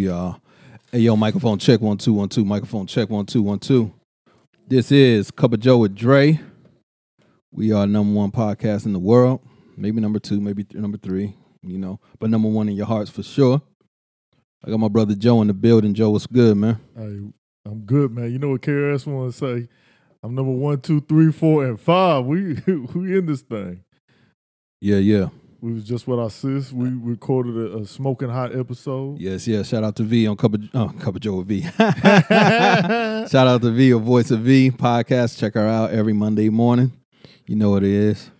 y'all. Hey, yo, microphone check one two one two. Microphone check one two one two. This is Cup of Joe with Dre. We are number one podcast in the world. Maybe number two, maybe th- number three. You know, but number one in your hearts for sure. I got my brother Joe in the building. Joe, what's good, man? Hey, I'm good, man. You know what KRS-One to say? I'm number one, two, three, four, and five. We we in this thing. Yeah, yeah, We was just with our sis. We recorded a, a smoking hot episode. yes, yes. Shout out to V on Cup of, oh, Cup of Joe with V. Shout out to V, a Voice of V podcast. Check her out every Monday morning. You know what it is.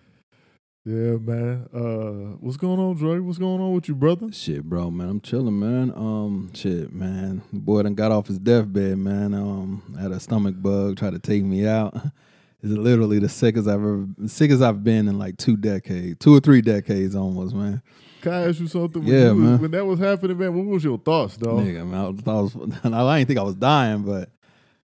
Yeah, man. Uh, what's going on, Dre? What's going on with you, brother? Shit, bro, man, I'm chilling, man. Um, shit, man. The boy done got off his deathbed, man. Um, had a stomach bug, tried to take me out. It's literally the sickest I've ever, sick as I've been in like two decades, two or three decades almost, man. Can I ask you something? When Yeah, was- man. When that was happening, man, what was your thoughts, dog? Nigga, man, I, was, I, was, I didn't think I was dying, but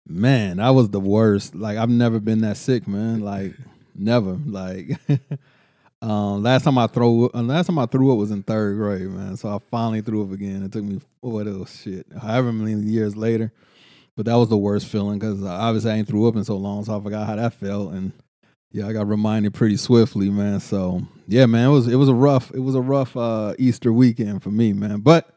man, that was the worst. Like I've never been that sick, man. Like never. Like um, last time I throw, last time I threw up was in third grade, man. So I finally threw up again. It took me what it was shit, however many years later. But that was the worst feeling because obviously I ain't threw up in so long, so I forgot how that felt, and yeah, I got reminded pretty swiftly, man. So yeah, man, it was it was a rough it was a rough uh, Easter weekend for me, man. But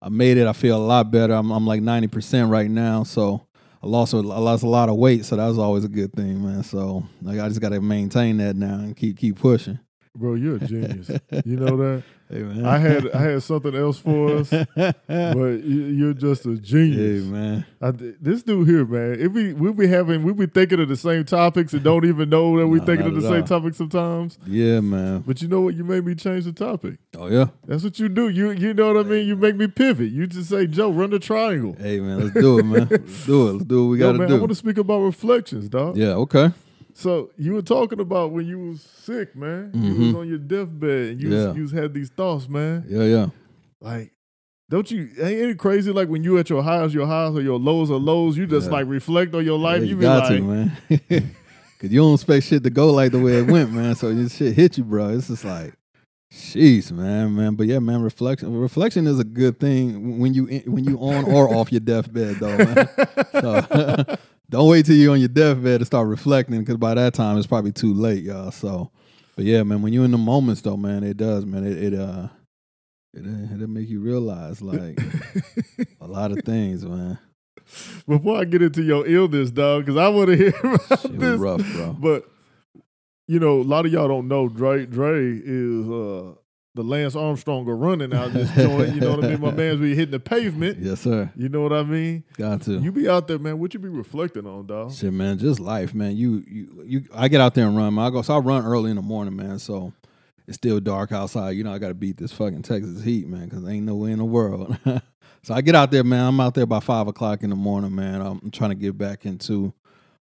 I made it. I feel a lot better. I'm I'm like ninety percent right now, so I lost a, I lost a lot of weight, so that was always a good thing, man. So like I just got to maintain that now and keep keep pushing. Bro, you're a genius. you know that? Hey I had I had something else for us, but you, you're just a hey genius. man, I, this dude here, man, it be we be having we be thinking of the same topics and don't even know that we Nah, thinking of the same all. topics sometimes. yeah man. But you know what? You made me change the topic. Oh yeah, That's what you do. You you know what I mean? You make me pivot. You just say, Joe, run the triangle. hey man, let's do it, man. Let's do it. Let's do what we got man, to I want to speak about reflections, dog. yeah, okay. So you were talking about when you was sick, man. You Mhm. was on your deathbed and you Yeah. was, you was had these thoughts, man. Yeah, yeah. Like, don't you ain't it crazy? Like when you at your highs, your highs, or your lows are lows, you just Yeah. like reflect on your life. Yeah, you, you be got like, to, man. Cause you don't expect shit to go like the way it went, man. So this shit hit you, bro. It's just like, jeez, man, man. But yeah, man, reflection. Reflection is a good thing when you when you on or off your deathbed, though. Man. So don't wait till you're on your deathbed to start reflecting, because by that time it's probably too late, y'all. So, but yeah, man, when you're in the moments, though, man, it does, man. It, it uh, it it'll make you realize like a lot of things, man. Before I get into your illness, dog, because I want to hear about Shit this. rough, bro. But you know, a lot of y'all don't know Dre. Dre is uh, the Lance Armstrong of running out this joint. You know what I mean? My man's be hitting the pavement. Yes, sir. You know what I mean? Got to. You be out there, man. What you be reflecting on, dog? Shit, man, just life, man. You, you, you. I get out there and run. Man. I go, so I run early in the morning, man. So it's still dark outside. You know, I got to beat this fucking Texas heat, man, because ain't no way in the world. so I get out there, man. I'm out there by five o'clock in the morning, man. I'm trying to get back into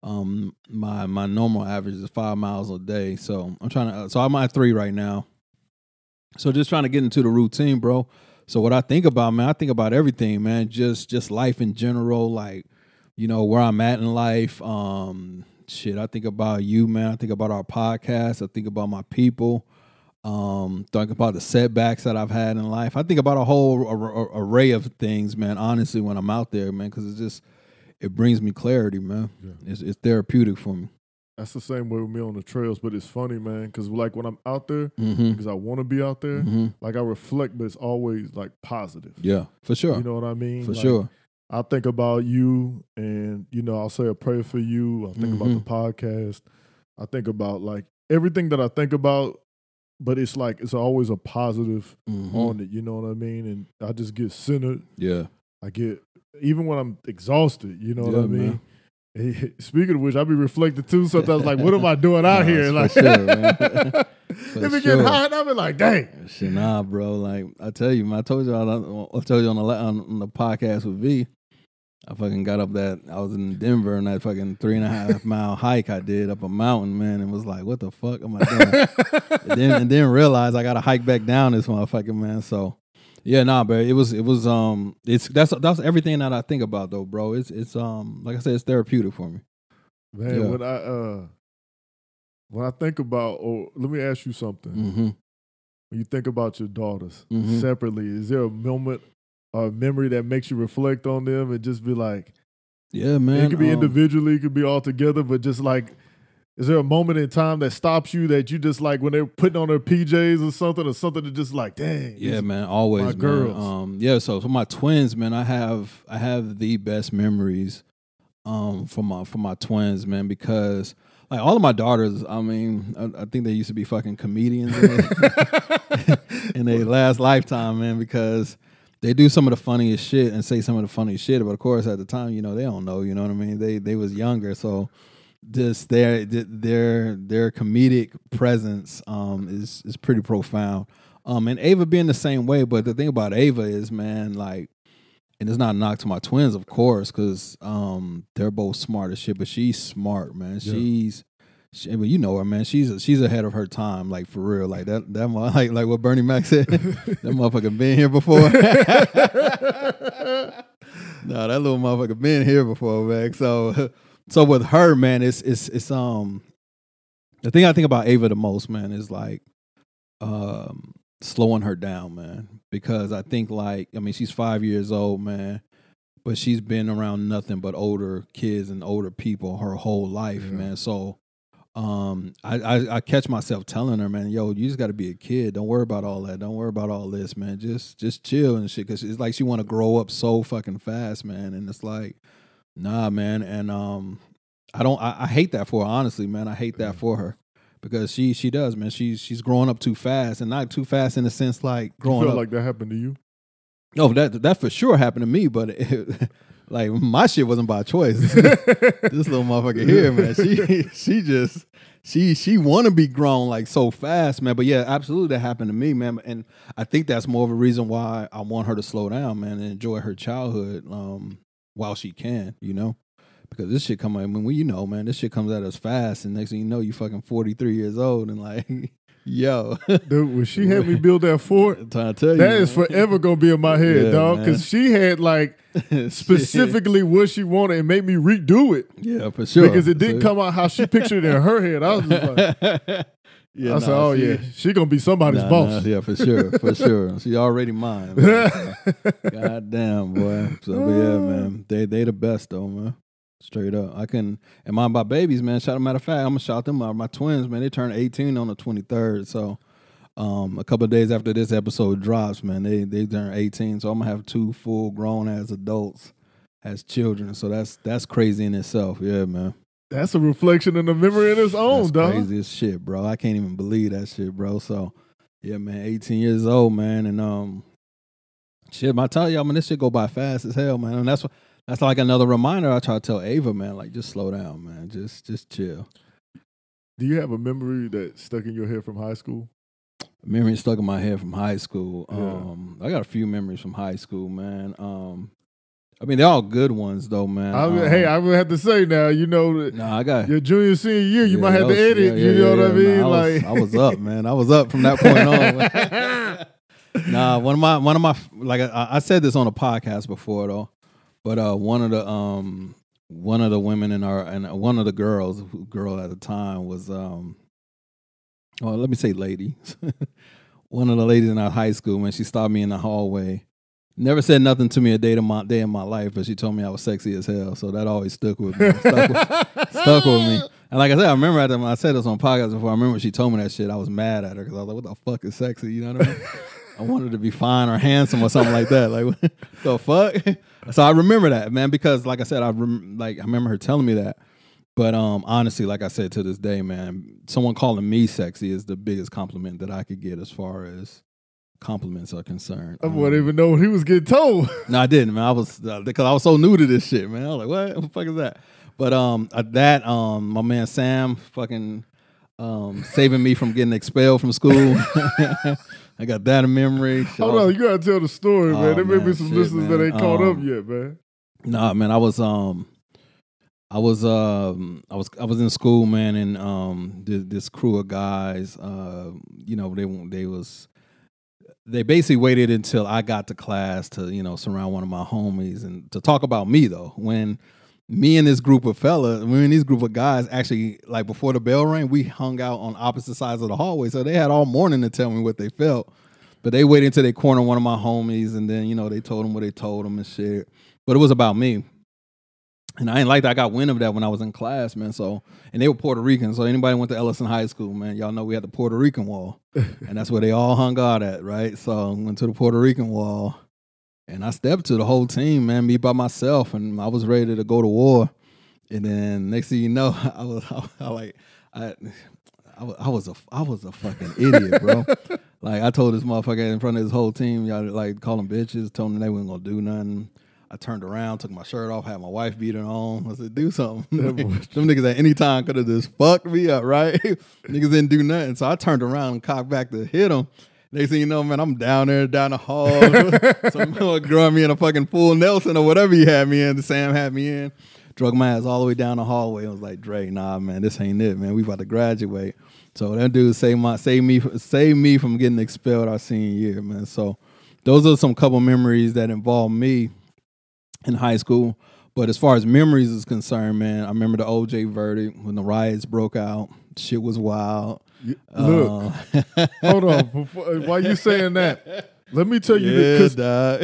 um my my normal average is five miles a day. So I'm trying to. So I'm at three right now. So just trying to get into the routine, bro. So what I think about, man, I think about everything, man. Just just life in general, like you know where I'm at in life. Um, shit, I think about you, man. I think about our podcast. I think about my people. Um, think about the setbacks that I've had in life. I think about a whole ar- ar- array of things, man. Honestly, when I'm out there, man, because it just it brings me clarity, man. Yeah. It's, it's therapeutic for me. That's the same way with me on the trails, but it's funny, man, because like when I'm out there, Mm-hmm. because I want to be out there, hmm like I reflect, but it's always like positive. Yeah, for sure, You know what I mean? for Like, sure. I think about you, and you know, I'll say a prayer for you. I think about the Mhm. podcast. I think about like everything that I think about, but it's like it's always a positive Mhm. on it. You know what I mean? And I just get centered. Yeah, I get even when I'm exhausted. You know what I mean? man. Hey, Speaking of which, I be reflecting too. Sometimes, like, what am I doing out Nah, here? Like, sure, man. if it get sure. hot, I be like, dang. Shit, nah, bro. Like I tell you, man. I told you, I, I told you on the on, the podcast with V. I fucking got up that I was in Denver and that fucking three and a half mile hike I did up a mountain, man, and was like, what the fuck am I doing? and then and then realized I got to hike back down this motherfucking man. So yeah, nah, bro. It was it was um it's that's that's everything that I think about though, bro. It's it's um like I said, it's therapeutic for me. Man, Yeah. when I uh when I think about or let me ask you something. Mm-hmm. When you think about your daughters Mhm. separately, is there a moment or a memory that makes you reflect on them and just be like, Yeah, man. it could be um, individually, it could be all together, but just like, is there a moment in time that stops you that you just like when they're putting on their PJs or something or something to just like, dang, Yeah, man, always my man. girls. Um, yeah, so for my twins, man, I have I have the best memories um for my for my twins, man, because like all of my daughters, I mean, I, I think they used to be fucking comedians in their, in their last lifetime, man, because they do some of the funniest shit and say some of the funniest shit, but of course at the time, you know, they don't know, you know what I mean? They they was younger, so just their their their comedic presence um is is pretty profound. Um and Ava being the same way, but the thing about Ava is man like and it's not a knock to my twins, of course, because um they're both smart as shit. But she's smart, man. Yeah. She's, she, well, you know her, man. She's she's ahead of her time, like for real. Like that that like like what Bernie Mac said. that motherfucker been here before. no, that little motherfucker been here before, man. So so with her, man, it's it's it's um the thing I think about Ava the most, man, is like um slowing her down, man. Because I think like I mean she's five years old, man, but she's been around nothing but older kids and older people her whole life, Yeah. man. So um I, I I catch myself telling her, man, yo, you just gotta be a kid. Don't worry about all that. Don't worry about all this, man. Just just chill and shit. Cause it's like she wanna grow up so fucking fast, man. And it's like, nah, man. And um I don't I, I hate that for her, honestly, man. I hate that for her. Because she she does, man. She's she's growing up too fast, and not too fast in the sense like you growing feel up. like that happened to you. oh, that that for sure happened to me, but it, like my shit wasn't by choice. this little motherfucker here, man. She she just she she want to be grown like so fast, man. But yeah, absolutely that happened to me, man. And I think that's more of a reason why I want her to slow down, man, and enjoy her childhood um, while she can, you know. Because this shit come out, I mean, well, you know, man, this shit comes at us fast, and next thing you know, you fucking forty three years old, and like, yo, Dude, when she had me build that fort, I'm trying to tell you, that is man. forever gonna be in my head, Yeah, dog. Because she had like specifically what she wanted and made me redo it yeah, for sure, because it didn't come out how she pictured it in her head. I was just like, yeah, I said, oh she- yeah, she gonna be somebody's Nah, boss. nah, yeah, for sure, for sure. She already mine. God damn, boy. So but yeah, man. They they the best though, man. Straight up. I can and my my babies, man. Shout matter of fact, I'm gonna shout them out. My twins, man, they turned 18 on the 23rd. So um a couple of days after this episode drops, man, they they turn 18. So I'm gonna have two full grown as adults as children. So that's that's crazy in itself. Yeah, man. That's a reflection in the memory in its own, That's dog. crazy as shit, bro. I can't even believe that shit, bro. So, yeah, man, 18 years old, man, and um, shit. I tell y'all, man, this shit go by fast as hell, man. And that's what that's like another reminder. I try to tell Ava, man, like just slow down, man. Just just chill. Do you have a memory that stuck in your head from high school? Memory stuck in my head from high school. Yeah. Um, I got a few memories from high school, man. Um, I mean, they're all good ones, though, man. I, Um, hey, I would have to say now, you know, no, I got your junior senior year, you Yeah, might have that to edit. yeah, you yeah, know what I mean? man. I was, like I was up, man. I was up from that point on. nah, one of my one of my like I, I said this on a podcast before though, but uh, one of the um one of the women in our and one of the girls girl at the time was um well let me say lady one of the ladies in our high school when she stopped me in the hallway never said nothing to me a day of my day in my life but she told me I was sexy as hell so that always stuck with me stuck with, stuck with me. And like I said, I remember the, I said this on podcast before. I remember when she told me that shit. I was mad at her because I was like, "What the fuck is sexy?" You know what I mean? I wanted to be fine or handsome or something like that. Like what the fuck? So I remember that man because, like I said, I rem- like I remember her telling me that. But um, honestly, like I said to this day, man, someone calling me sexy is the biggest compliment that I could get as far as compliments are concerned. I Um, wouldn't even know what he was getting told. no, I didn't, man. I was because I was so new to this shit, man. I was like, what? What the fuck is that? But um, uh, that um, my man Sam fucking um saving me from getting expelled from school. I got that in memory. Hold on, you gotta tell the story, Oh, man. There may be some shit, listeners that man. ain't caught up Um, yet, man. Nah, man, I was um I was um I was I was in school, man, and um this, this crew of guys, uh, you know, they they was they basically waited until I got to class to, you know, surround one of my homies and to talk about me though. When me and this group of fellas, me and this group of guys actually like before the bell rang, we hung out on opposite sides of the hallway. So they had all morning to tell me what they felt. But they waited until they cornered one of my homies, and then you know they told them what they told them and shit. But it was about me, and I ain't like that. I got wind of that when I was in class, man. So and they were Puerto Rican. So anybody went to Ellison High School, man, y'all know we had the Puerto Rican wall, and that's where they all hung out at, right? So I went to the Puerto Rican wall, and I stepped to the whole team, man, me by myself, and I was ready to go to war. And then next thing you know, I was I, I like I. I was, I was a I was a fucking idiot, bro. like I told this motherfucker in front of his whole team, y'all like call them bitches, told them they wasn't gonna do nothing. I turned around, took my shirt off, had my wife beater on. I said, "Do something." Them niggas at any time could have just fucked me up, right? niggas didn't do nothing, so I turned around and cocked back to hit them. Next thing you know, man, I'm down there down the hall. Some growing me in a fucking full Nelson or whatever he had me in. The Sam had me in. Drug my ass all the way down the hallway. I was like, Dre, nah, man, this ain't it, man. We about to graduate. So that dude saved my saved me saved me from getting expelled our senior year, man. So those are some couple memories that involve me in high school. But as far as memories is concerned, man, I remember the OJ verdict when the riots broke out. Shit was wild. Look, uh, hold on. Before, why you saying that? Let me tell you, because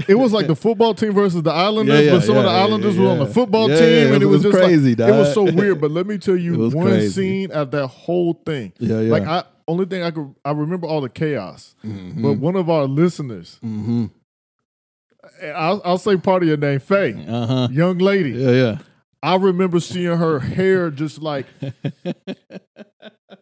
it was like the football team versus the Islanders, Yeah, yeah, but some of the Islanders were on the football team, and it it was, just crazy, like, it was so weird. But let me tell you one crazy. scene at that whole thing. Yeah, yeah. Like I only thing I could I remember all the chaos, Mhm. but one of our listeners, Mhm. I'll, I'll say part of your name, Faye, Uh-huh. young lady. Yeah, yeah. I remember seeing her hair just like,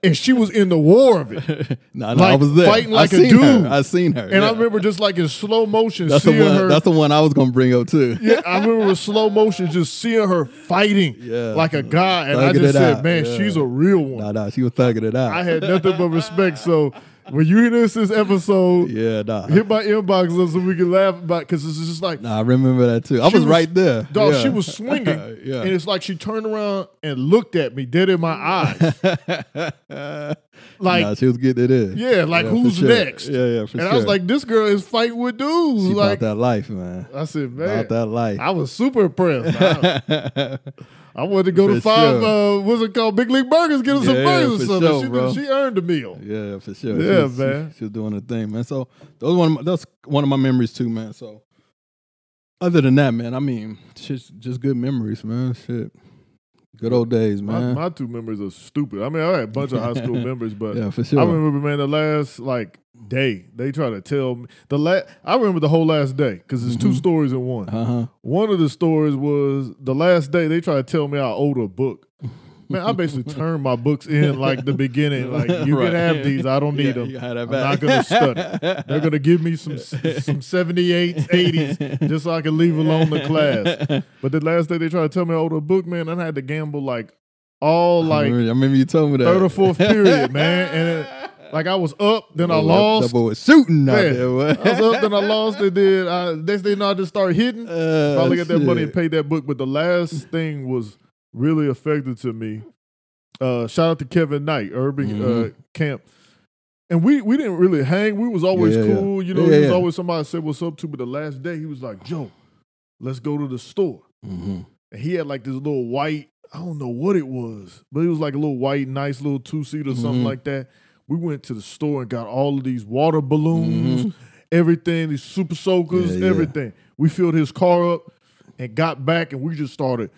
and she was in the war of it. no, no, Like, I was there. fighting like I a dude. Her. I seen her. And yeah. I remember just like in slow motion that's the seeing one. her. That's the one I was gonna bring up too. yeah, I remember with slow motion just seeing her fighting Yeah. like a guy, and I just said, out, "Man, yeah. she's a real one." Nah, nah, she was thugging it out. I had nothing but respect. So when you hear this this episode, yeah, nah. hit my inbox so we can laugh about because it's just like, Nah, I remember that too. I was, was- right there. dog, yeah. she was swinging, yeah. and it's like she turned around and looked at me dead in my eyes, like. nah, she was getting it in. Yeah, like, for who's sure. next? Yeah, yeah, for and sure. I was like, "This girl is fighting with dudes." she like, about that life, man. I said, "Man, About that life. I was super impressed. I, wanted to go to five. sure. Uh, what's it called? Big League Burgers. Get us some burgers or something. sure, she, she earned a meal. Yeah, for sure. Yeah, she man. She, she was doing her thing, man. So those one my, that's one of my memories too, man. So other than that, man, I mean, shit's just good memories, man. Shit, good old days, My, man. my two members are stupid. I mean, I had a bunch of high school members, but yeah, for sure. I remember, man, the last like day they try to tell me the last. I remember the whole last day because it's two Mhm. stories in one. uh huh. One of the stories was the last day they tried to tell me I owed a book. Man, I basically turned my books in like the beginning. Like you Right. can have these. I don't need Yeah, them. you had that I'm not gonna study. They're gonna give me some some 78s, 80s, just so I can leave alone the class. But the last day they tried to tell me I owed a book, man, I had to gamble like all I like remember, I remember you told me that. third or fourth period, man. And it, like I was up, then I lost. That boy was shooting out Man, there. boy. I was up, then I lost. And then I, next thing I just started hitting. Uh, Finally got that money and paid that book. But the last thing was really affected to me. Uh, shout out to Kevin Knight, Urban uh, Mhm. Camp. And we we didn't really hang. We was always Yeah, yeah, cool. You know, Yeah, he was yeah. always somebody I said what's up to. But the last day he was like, Joe, let's go to the store. Mhm. And he had like this little white, I don't know what it was, but it was like a little white, nice little two seat or something Mhm. like that. We went to the store and got all of these water balloons, Mhm. everything, these super soakers, Yeah, yeah. everything. We filled his car up and got back and we just started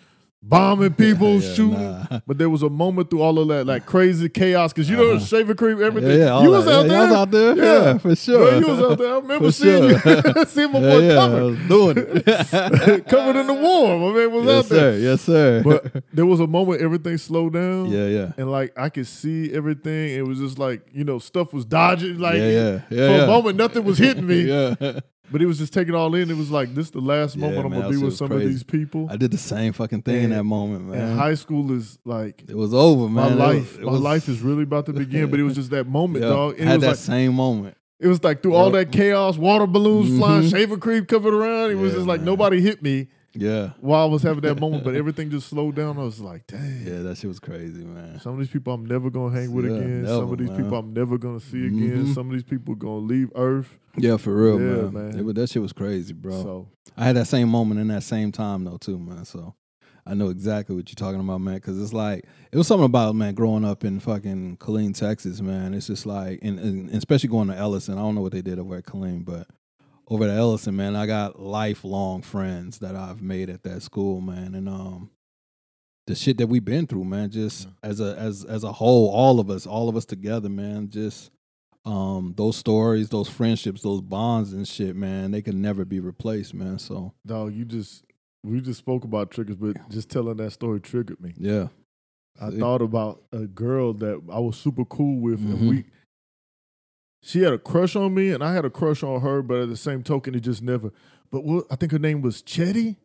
bombing people, Yeah, shooting. nah. But there was a moment through all of that like crazy chaos because you know Uh-huh. shaver cream, everything. Yeah, yeah, you was that. out Yeah, there. I was out there. Yeah, for sure. Yeah, you was out there. I remember For seeing sure. you, seeing my boy yeah, I covered, was doing it. covered in the war. My man was yes, out there. sir. Yes, sir. But there was a moment everything slowed down. yeah, yeah. And like I could see everything. It was just like, you know, stuff was dodging. Like yeah, yeah, for a moment nothing was hitting me. yeah. But it was just taking all in. It was like this is the last Yeah, moment I'm man, gonna be with some of these people. I did the same fucking thing in that moment, man. and high school is like it was over, my man. It life. was- my was- life is really about to begin. But it was just that moment, yeah, dog. I And it had was that like same moment. it was like through all that chaos, water balloons flying, Mhm. shaver cream covered around. It was just like man. nobody hit me Yeah, while I was having that moment. But everything just slowed down. I was like, dang. yeah. That shit was crazy, man. Some of these people I'm never gonna hang with Yeah, again. never, Some of these man. people I'm never gonna see again. Mhm. Some of these people gonna leave Earth. Yeah, for real, Yeah, man. man. It that shit was crazy, bro. So I had that same moment in that same time though, too, man. So I know exactly what you're talking about, man. Because it's like it was something about man growing up in fucking Killeen, Texas, man. It's just like, and, and especially going to Ellison. I don't know what they did over at Killeen, but over to Ellison, man, I got lifelong friends that I've made at that school, man, and um, the shit that we've been through, man. Just as a as as a whole, all of us, all of us together, man. Just um, those stories, those friendships, those bonds and shit, man. They can never be replaced, man. So Dog, you just we just spoke about triggers, but just telling that story triggered me. yeah, I thought about a girl that I was super cool with, Mhm. and we. She had a crush on me, and I had a crush on her, but at the same token, it just never. But what I think her name was Chetty.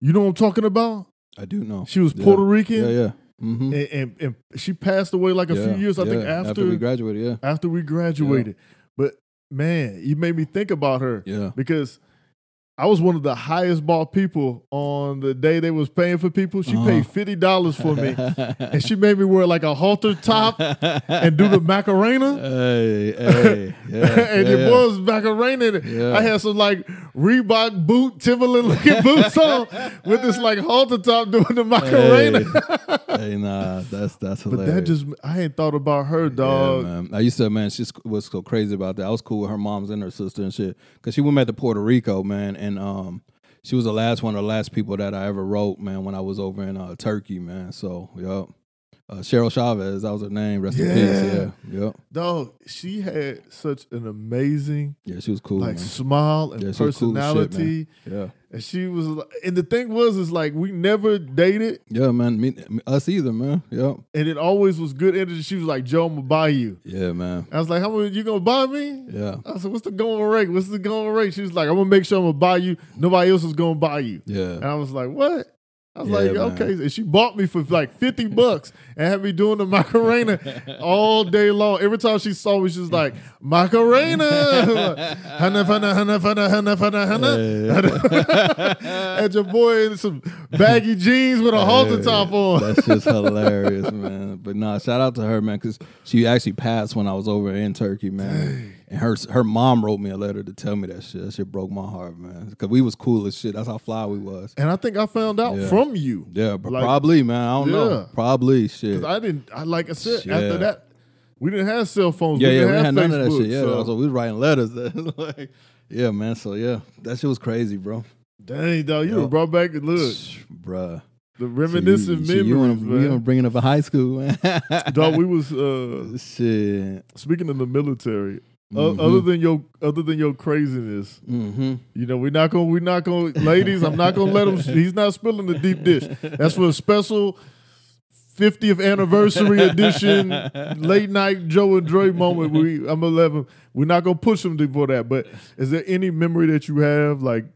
You know what I'm talking about? I do know. She was Yeah. Puerto Rican, Yeah, yeah. Mm-hmm. And, and and she passed away like a few years, I think, after we graduated. Yeah, after we graduated. But man, you made me think about her yeah. because I was one of the highest bought people on the day they was paying for people. She Uh-huh. paid fifty dollars for me, and she made me wear like a halter top and do the Macarena. Hey, hey, yeah, and yeah, it was Macarena. Yeah. I had some like Reebok boot, Timberland looking boots on with this like halter top doing the Macarena. Hey, nah, that's that's But that just I ain't thought about her, dog. Yeah, man. I used to, man. She was so crazy about that. I was cool with her moms and her sister and shit. Cause she went back to Puerto Rico, man, and um, she was the last one of the last people that I ever wrote, man, when I was over in uh, Turkey, man. So, yup. Uh, Cheryl Chavez, that was her name. Rest in peace. Yeah, yep. Dog, she had such an amazing Yeah, she was cool, like man. smile and Yeah, was cool shit, personality. Yeah, and she was like- and the thing was is like we never dated yeah, man. Me, us either, man. Yep. and it always was good energy. She was like, Joe, I'm gonna buy you. Yeah, man. I was like, How much you gonna buy me? Yeah, I said, What's the going rate? What's the going rate? She was like, I'm gonna make sure I'm gonna buy you. Nobody else is gonna buy you. Yeah. And. I was like, What? I was Yeah, like, man. okay. And she bought me for like 50 bucks and had me doing the Macarena all day long. Every time she saw me, she was like, Macarena. Hana, hana, hana, hana, hana, hana, hana. Had your boy in some baggy jeans with a halter top on. That's just hilarious, man. But nah, shout out to her, man, because she actually passed when I was over in Turkey, man. And her her mom wrote me a letter to tell me that shit. That shit broke my heart, man. Because we was cool as shit. That's how fly we was. And I think I found out Yeah. from you. Yeah, but Like- probably, man. I don't Yeah. know. Probably shit. 'Cause I didn't, I like I said, Shit. after that, we didn't have cell phones. yeah, we yeah, didn't we have had none of that Facebook, shit. Yeah, so- so we was writing letters. like, yeah, man. So yeah, that shit was crazy, bro. Dang, dog, you Yo. brought back, the look, Bruh. the reminiscent so you, so you memories, You man. bringing up a high school, man. Dog, we was, uh, shit. speaking of the military, Mhm. other than your, other than your craziness, Mm-hmm. You know, we're not gonna, we're not gonna, ladies. I'm not gonna let him. He's not spilling the deep dish. That's for a special 50th anniversary edition late night Joe and Dre moment. We, I'm 11. We're not gonna push him for that. But is there any memory that you have? Like,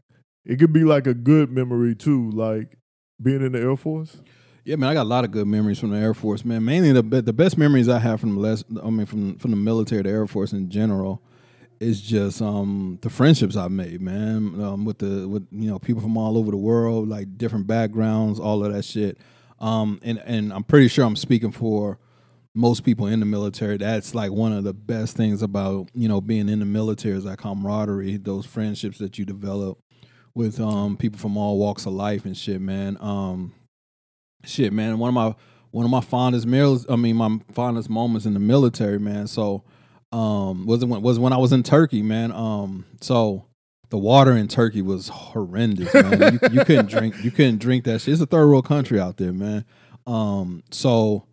it could be like a good memory too, like being in the Air Force. Yeah, man, I got a lot of good memories from the Air Force, man. Mainly the the best memories I have from the less, I mean, from from the military, the Air Force in general, is just um the friendships I've made, man. Um, with the with you know people from all over the world, like different backgrounds, all of that shit. Um, and and I'm pretty sure I'm speaking for most people in the military. That's like one of the best things about you know being in the military is that camaraderie, those friendships that you develop with um people from all walks of life and shit, man. Um, shit, man. One of my one of my fondest meals. I mean, my fondest moments in the military, man. So, um, was it when was when I was in Turkey, man. Um, so the water in Turkey was horrendous, man. you, you couldn't drink. You couldn't drink that shit. It's a third world country out there, man. Um, so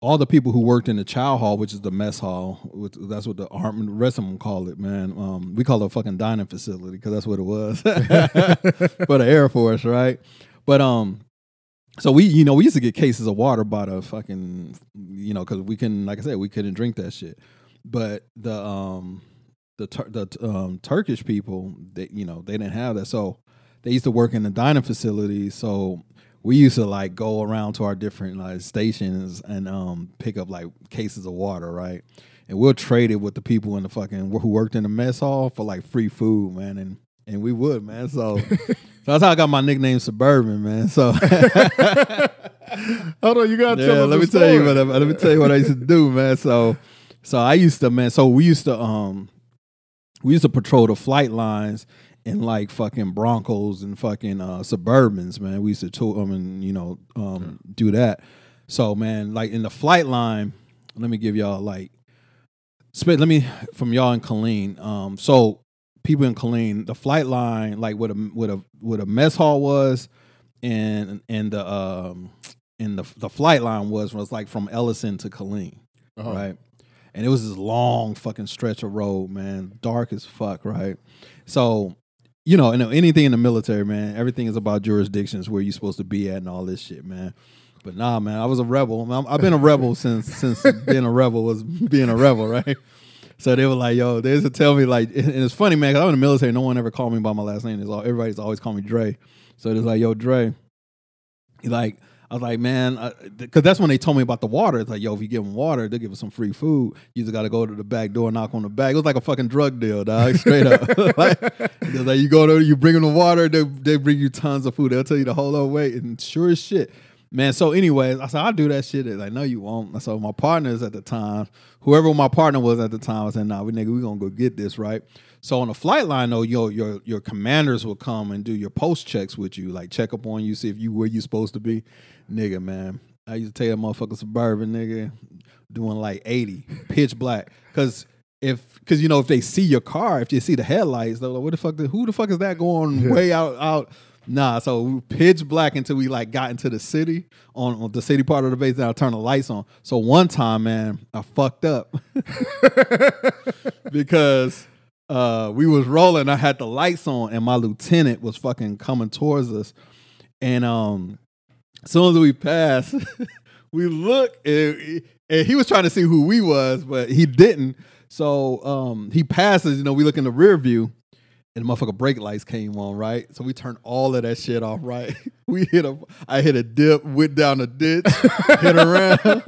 all the people who worked in the chow hall, which is the mess hall, which, that's what the the rest of them call it, man. Um, we call it a fucking dining facility because that's what it was for the Air Force, right? But um, so we, you know, we used to get cases of water by the fucking, you know, because we can, like I said, we couldn't drink that shit. But the um, the the um, Turkish people, they, you know, they didn't have that, so they used to work in the dining facility. So we used to like go around to our different like stations and um pick up like cases of water, right? And we'll trade it with the people in the fucking who worked in the mess hall for like free food, man, and and we would, man. So that's how I got my nickname Suburban, man. So Hold on, you gotta yeah, tell let me the tell you story. what I, let me tell you what I used to do, man. So so I used to man, so we used to um we used to patrol the flight lines in like fucking Broncos and fucking uh, Suburbans, man. We used to tour them and you know um, do that. So man, like in the flight line, let me give y'all like, spit. Let me from y'all in Killeen. Um, so people in Killeen, the flight line, like what a what a what a mess hall was, and and the um and the the flight line was was like from Ellison to Killeen, Uh-huh. right? And it was this long fucking stretch of road, man, dark as fuck, right? So, you know, and anything in the military, man, everything is about jurisdictions where you're supposed to be at and all this shit, man. But nah, man, I was a rebel. I'm- I've been a rebel since since being a rebel was being a rebel, right? So they were like, "Yo," they used to tell me like, and it's funny, man, because I'm in the military. No one ever called me by my last name. It's all everybody's always called me Dre. So it's like, "Yo, Dre." He like, I was like, man, because that's when they told me about the water. It's like, yo, if you give them water, they'll give us some free food. You just got to go to the back door, knock on the back. It was like a fucking drug deal, dog. Straight up. like, like you go there, you bring them the water, they they bring you tons of food. They'll tell you to hold on, wait, and sure as shit. Man, so anyways, I said I'll do that shit. Like, no, you won't. So my partners at the time, whoever my partner was at the time, I said, nah, we nigga, we gonna go get this, right? So on the flight line, though, your your your commanders will come and do your post checks with you, like check up on you, see if you where you supposed to be. Nigga, man. I used to tell that motherfucker suburban nigga doing like 80, pitch black. Cause if cause you know, if they see your car, if you see the headlights, they're like, what the fuck who the fuck is that going Yeah. way out out? Nah, so we pitch black until we like got into the city on, on the city part of the base. Then I turned the lights on. So one time, man, I fucked up because uh, we was rolling. I had the lights on, and my lieutenant was fucking coming towards us. And um, as soon as we passed, we look, and, and he was trying to see who we was, but he didn't. So um, he passes. You know, we look in the rear view, and the motherfucker brake lights came on, right? So we turned all of that shit off, right? We hit a, I hit a dip, went down a ditch, hit around.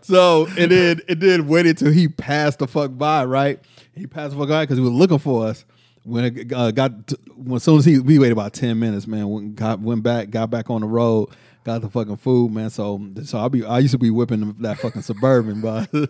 So and then it then waited till he passed the fuck by, right? He passed the fuck by because he was looking for us. When it uh, got, to, when as soon as he, we waited about ten minutes, man. Went, got, went back, got back on the road, got the fucking food, man. So, so I be, I used to be whipping that fucking suburban, boy.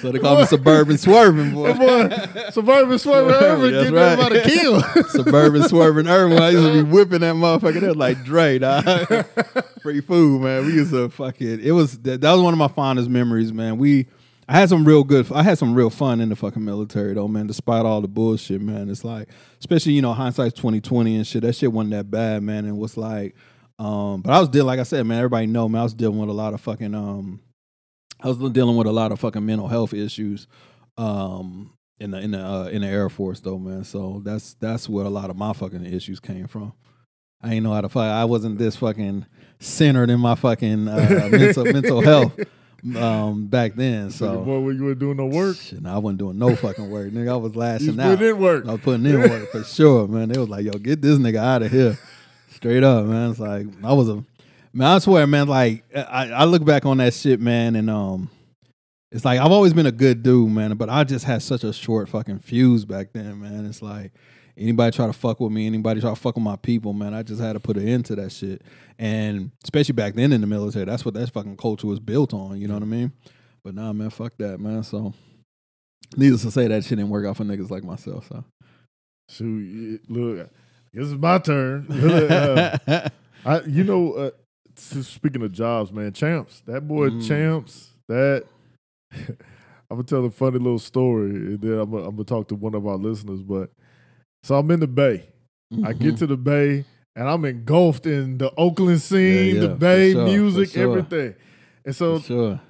so they call me suburban swerving, boy. Boy, Suburban Urban, That's getting right. everybody killed. Suburban swerving urban. I used to be whipping that motherfucker. That was like Dre, dog. Free food, man. We used to fucking. It was that, that was one of my fondest memories, man. We. I had some real good. I had some real fun in the fucking military, though, man. Despite all the bullshit, man. It's like, especially you know, hindsight's twenty twenty and shit. That shit wasn't that bad, man. And was like, um, but I was dealing, like I said, man. Everybody know, man. I was dealing with a lot of fucking, um, I was dealing with a lot of fucking mental health issues, um, in the in the uh, in the Air Force, though, man. So that's that's where a lot of my fucking issues came from. I ain't know how to fight. I wasn't this fucking centered in my fucking uh, mental mental health um, back then. So boy, when you were doing no work, Shit, nah, I wasn't doing no fucking work, nigga. I was lashing out. putting in work. I was putting in work for sure, man. They was like, "Yo, get this nigga out of here, straight up, man." It's like I was a man. I swear, man. Like I, I look back on that shit, man, and um, it's like I've always been a good dude, man. But I just had such a short fucking fuse back then, man. It's like anybody try to fuck with me, anybody try to fuck with my people, man. I just had to put an end to that shit. And especially back then in the military, that's what that fucking culture was built on. You know what I mean? But nah, man, fuck that, man. So. Needless to say, that shit didn't work out for niggas like myself. So, Shoot, look, this is my turn. Uh, I, you know, uh, speaking of jobs, man, champs, that boy Mm. champs, that I'm gonna tell a funny little story, and then I'm gonna, I'm gonna talk to one of our listeners. But so I'm in the Bay. I Mm-hmm. get to the Bay, and I'm engulfed in the Oakland scene, yeah, the Bay sure, music, sure. everything. And so sure.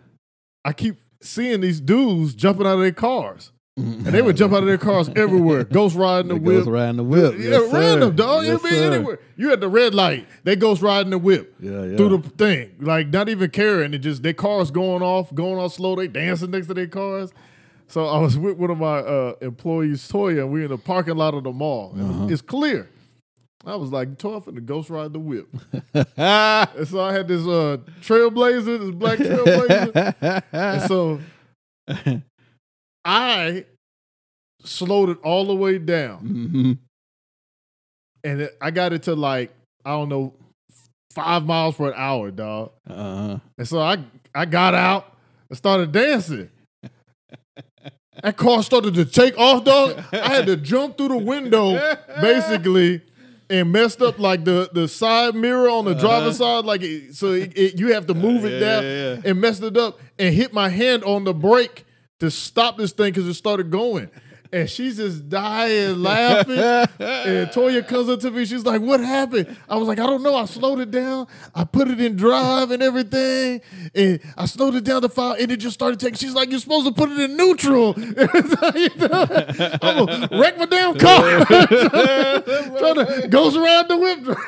I keep seeing these dudes jumping out of their cars, and and they would jump out of their cars everywhere, ghost riding the whip. Ghost riding the whip. Yeah, Yes, random dog. Yes, you sir. anywhere. You at the red light. They ghost riding the whip Yeah, yeah. through the thing, like not even caring. It just their cars going off, going off slow. They dancing next to their cars. So I was with one of my uh, employees, Toya, and we in the parking lot of the mall. Uh-huh. It's clear. I was like, Toya the ghost ride the whip. And so I had this uh, Trailblazer, this black Trailblazer. and so I slowed it all the way down. Mhm. and it, I got it to like I don't know five miles per hour, dog. Uh-huh. And so I I got out and started dancing. That car started to take off, dog. I had to jump through the window, basically, and messed up like the the side mirror on the driver's side. Like it, so, it, it- you have to move it Uh-huh. Yeah, down yeah, yeah. and messed it up and hit my hand on the brake to stop this thing because it started going. And she's just dying laughing. and Toya comes up to me. She's like, What happened? I was like, I don't know. I slowed it down. I put it in drive and everything. And I slowed it down to five. And it just started taking. She's like, You're supposed to put it in neutral. I'm gonna wreck my damn car. Trying to goes around the whip.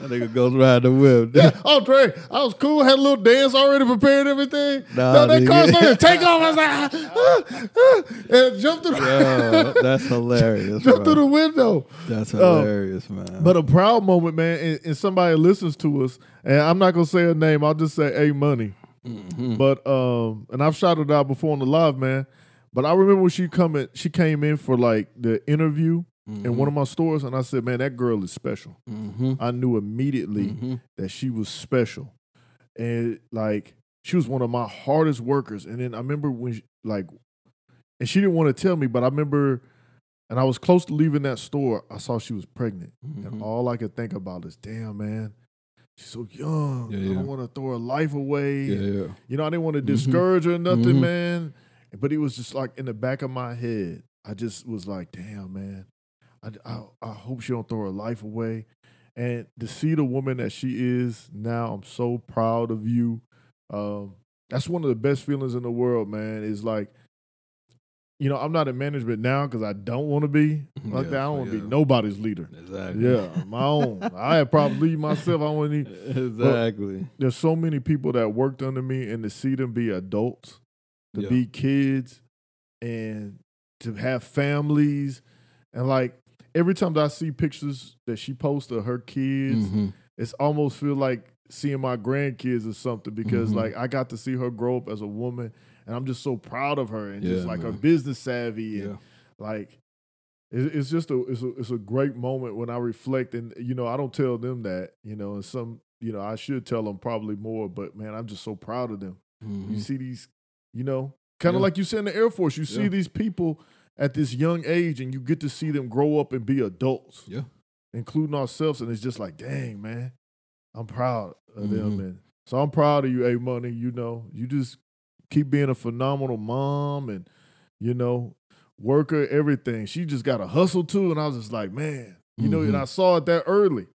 That nigga goes ride the whip. Oh, Trey, I was cool. Had a little dance already prepared, everything. Nah, no, that nigga. car started to take off. I was like, ah, ah, and jumped through, the, Yo, that's hilarious. jumped through the window. That's hilarious, man. But a proud moment, man, and, and somebody listens to us, and I'm not gonna say her name. I'll just say A Money. Mm-hmm. But um, and I've shouted out before on the live, man. But I remember when she come in, she came in for like the interview in one of my stores, and I said, "Man, that girl is special." mm-hmm. I knew immediately Mm-hmm. that she was special, and like she was one of my hardest workers. And then I remember when, she, like, and she didn't want to tell me, but I remember, and I was close to leaving that store. I saw she was pregnant, and Mhm. all I could think about is, damn man, she's so young. Yeah, I don't want to throw her life away. Yeah, yeah. You know, I didn't want to Mhm. discourage her or nothing, man. But it was just like in the back of my head, I just was like, damn, man. I, I, I hope she don't throw her life away. And to see the woman that she is now, I'm so proud of you. Um, that's one of the best feelings in the world, man. Is like, you know, I'm not in management now because I don't want to be like Yeah, that. I don't want to yeah. be nobody's leader. Exactly. Yeah, my own. I had probably lead myself. I want to Exactly. there's so many people that worked under me and to see them be adults, to Yeah. be kids, and to have families. And like every time that I see pictures that she posts of her kids, Mhm. it's almost feel like seeing my grandkids or something because Mhm. like I got to see her grow up as a woman and I'm just so proud of her and just Yeah, like her business savvy and Yeah. like it's just a it's a it's a great moment when I reflect and you know I don't tell them that you know and some you know I should tell them probably more but man I'm just so proud of them. You Mhm. see these you know kind of Yeah. like you said in the Air Force you see these people at this young age and you get to see them grow up and be adults Yeah. including ourselves and it's just like dang man I'm proud of them Mhm. and so I'm proud of you A Money you know you just keep being a phenomenal mom and you know worker everything she just got a hustle too and I was just like man you know and Mhm. I saw it that early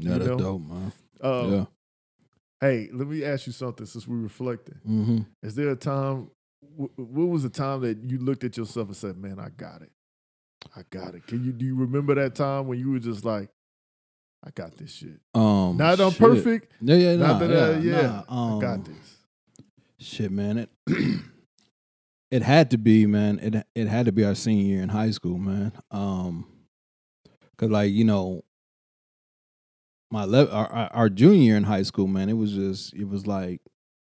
Yeah, that's dope, man. uh, yeah. hey let me ask you something since we reflecting Mm-hmm. is there a time what was the time that you looked at yourself and said man I got it I got it can you do you remember that time when you were just like I got this shit Um, not I'm perfect Yeah, yeah, not nah, that uh, yeah, yeah nah, I got um, this Shit, man. It it had to be, man. It it had to be our senior year in high school, man. Um, cause like you know, my le- our, our our junior year in high school, man. It was just it was like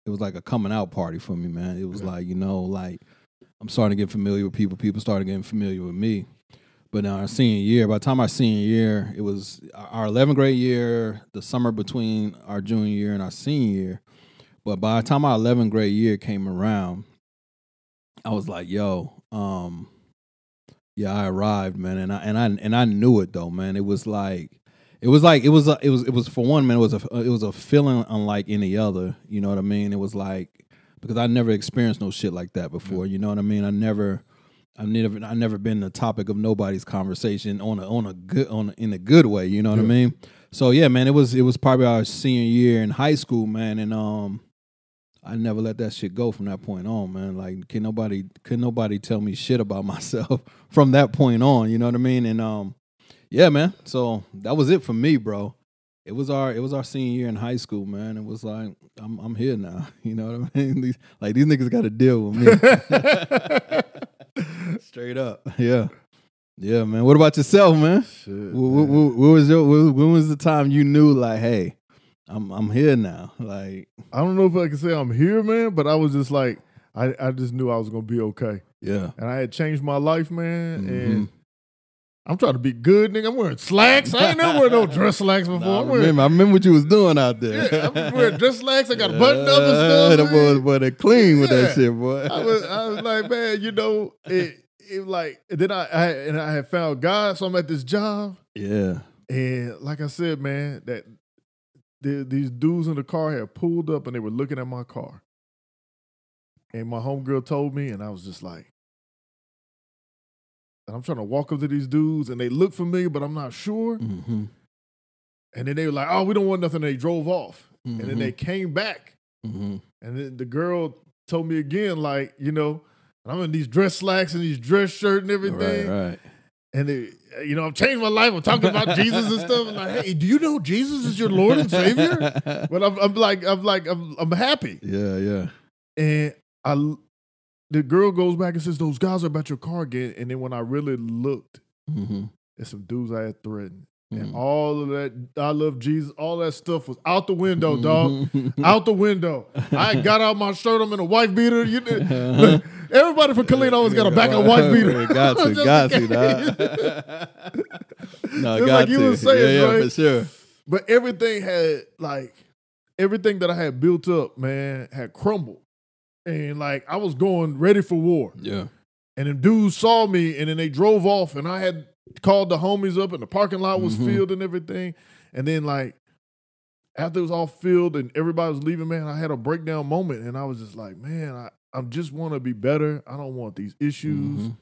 it was like a coming out party for me, man. It was Yeah. like you know, like I'm starting to get familiar with people. People started getting familiar with me. But in our senior year, by the time our senior year, it was our 11th grade year, the summer between our junior year and our senior year. But by the time our 11th grade year came around, I was like, "Yo, um, yeah, I arrived, man," and I and I and I knew it though, man. It was like, it was like it was a, it was it was for one, man. It was a it was a feeling unlike any other. You know what I mean? It was like because I never experienced no shit like that before. You know what I mean? I never. I've never, I never been the topic of nobody's conversation on a, on a good, on a, in a good way. You know what I mean? So yeah, man, it was, it was probably our senior year in high school, man, and um, I never let that shit go from that point on, man. Like, can nobody, can nobody tell me shit about myself from that point on? You know what I mean? And um, yeah, man. So that was it for me, bro. It was our, it was our senior year in high school, man. It was like, I'm, I'm here now. You know what I mean? These, like these niggas got to deal with me. Straight up, yeah, yeah, man. What about yourself, man? shit What, what, man. what was your? What, when was the time you knew, like, hey, I'm I'm here now? Like, I don't know if I can say I'm here man but I was just like I, I just knew I was gonna be okay yeah, and I had changed my life man Mhm. and I'm trying to be good, nigga. I'm wearing slacks. I ain't never wear no dress slacks before. Nah, I I'm wearing, remember, I remember what you was doing out there. yeah, I'm wearing dress slacks. I got a button up and stuff. boy, boy, they clean with Yeah. that shit, boy. I was, I was like, man, you know, it, it like and then I, I and I had found God, so I'm at this job, Yeah. and like I said, man, that the, these dudes in the car had pulled up and they were looking at my car, and my homegirl told me, and I was just like. And I'm trying to walk up to these dudes, and they look familiar, but I'm not sure. Mm-hmm. And then they were like, "Oh, we don't want nothing." They drove off, and Mm-hmm. then they came back, hmm and then the girl told me again, like, you know, I'm in these dress slacks and these dress shirt and everything, Right, right. and they, you know, I've changed my life. I'm talking about Jesus and stuff. And like, hey, do you know Jesus is your Lord and Savior? But I'm, I'm like, I'm like, I'm, I'm happy, yeah, yeah. and I, the girl goes back and says, "Those guys are about your car again." And then when I really looked, Mm-hmm. at some dudes I had threatened. And Mhm. all of that, I love Jesus, all that stuff was out the window, Mm-hmm. dog. out the window. I got out my shirt. I'm in a wife beater. You look, everybody from Killeen always got a back of wife beater. got to, got to, dog. no, Just got like you to. was saying, yeah, yeah, right? for sure. But everything had like everything that I had built up, man, had crumbled. And like I was going ready for war. Yeah. And then dudes saw me and then they drove off and I had called the homies up and the parking lot was Mhm. filled and everything. And then like after it was all filled and everybody was leaving, man, I had a breakdown moment and I was just like, man, I, I just want to be better. I don't want these issues. Mhm.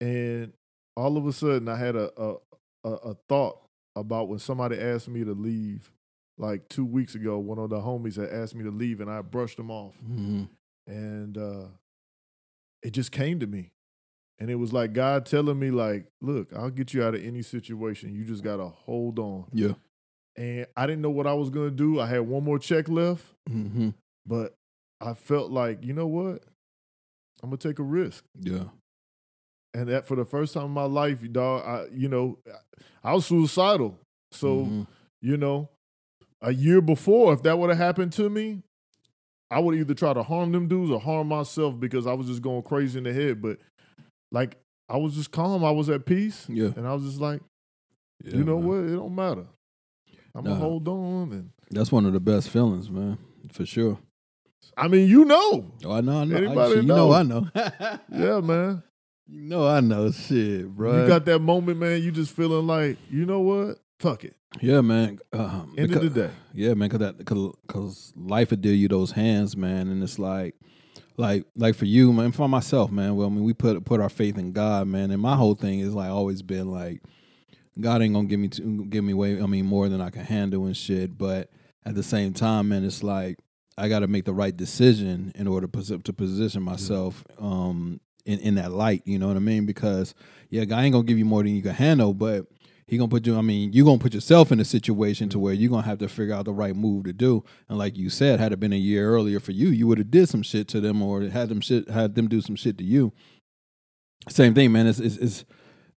And all of a sudden I had a, a a a thought about when somebody asked me to leave like two weeks ago, one of the homies had asked me to leave and I brushed them off Mhm. and uh it just came to me and it was like god telling me like look i'll get you out of any situation you just gotta hold on Yeah. and i didn't know what i was gonna do i had one more check left Mm-hmm. but i felt like you know what i'm gonna take a risk Yeah. and that for the first time in my life dog i you know i was suicidal so Mhm. you know a year before if that would have happened to me i would either try to harm them dudes or harm myself because i was just going crazy in the head but like i was just calm i was at peace yeah. and i was just like yeah, you know man. what it don't matter i'm gonna hold on and That's one of the best feelings, man, for sure. i mean you know Oh, I know, I know. Anybody Actually, you know? know, I know. yeah man you know, I know. Shit, bro. you got that moment man you just feeling like you know what fuck it yeah, man. Um, end because- of the day Yeah, man, cause that cause life would deal you those hands, man, and it's like, like, like for you, man, for myself, man. Well, I mean, we put put our faith in God, man, and my whole thing is like always been like, God ain't gonna give me to, give me way, I mean, more than I can handle and shit. But at the same time, man, it's like I got to make the right decision in order to to position myself um in in that light. You know what I mean? Because yeah, God ain't gonna give you more than you can handle, but he gonna put you. I mean, you gonna put yourself in a situation to where you're gonna have to figure out the right move to do. And like you said, had it been a year earlier for you, you would have did some shit to them or had them shit had them do some shit to you. Same thing, man. It's it's, it's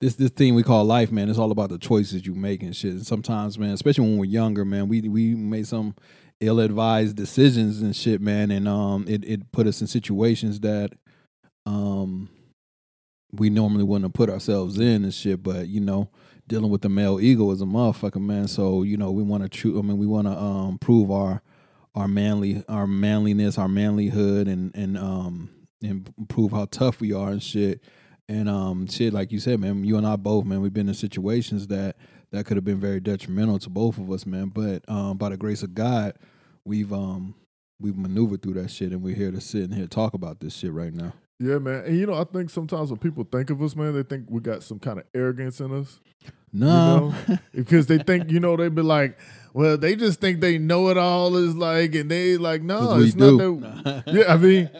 this this thing we call life, man. It's all about the choices you make and shit. And sometimes, man, especially when we're younger, man, we we made some ill advised decisions and shit, man, and um, it it put us in situations that um we normally wouldn't have put ourselves in and shit. But you know, dealing with the male ego is a motherfucker, man. So you know, we want to true. I mean, we want to um prove our our manly our manliness, our manlyhood, and and um and prove how tough we are and shit. And um shit, like you said, man, you and I both, man, we've been in situations that that could have been very detrimental to both of us, man. But um by the grace of God, we've um we've maneuvered through that shit, and we're here to sit and here talk about this shit right now. Yeah man and you know i think sometimes when people think of us man they think we got some kind of arrogance in us No, because they think you know they be like, well, they just think they know it all is like, and they like, no, it's not that. Yeah, I mean,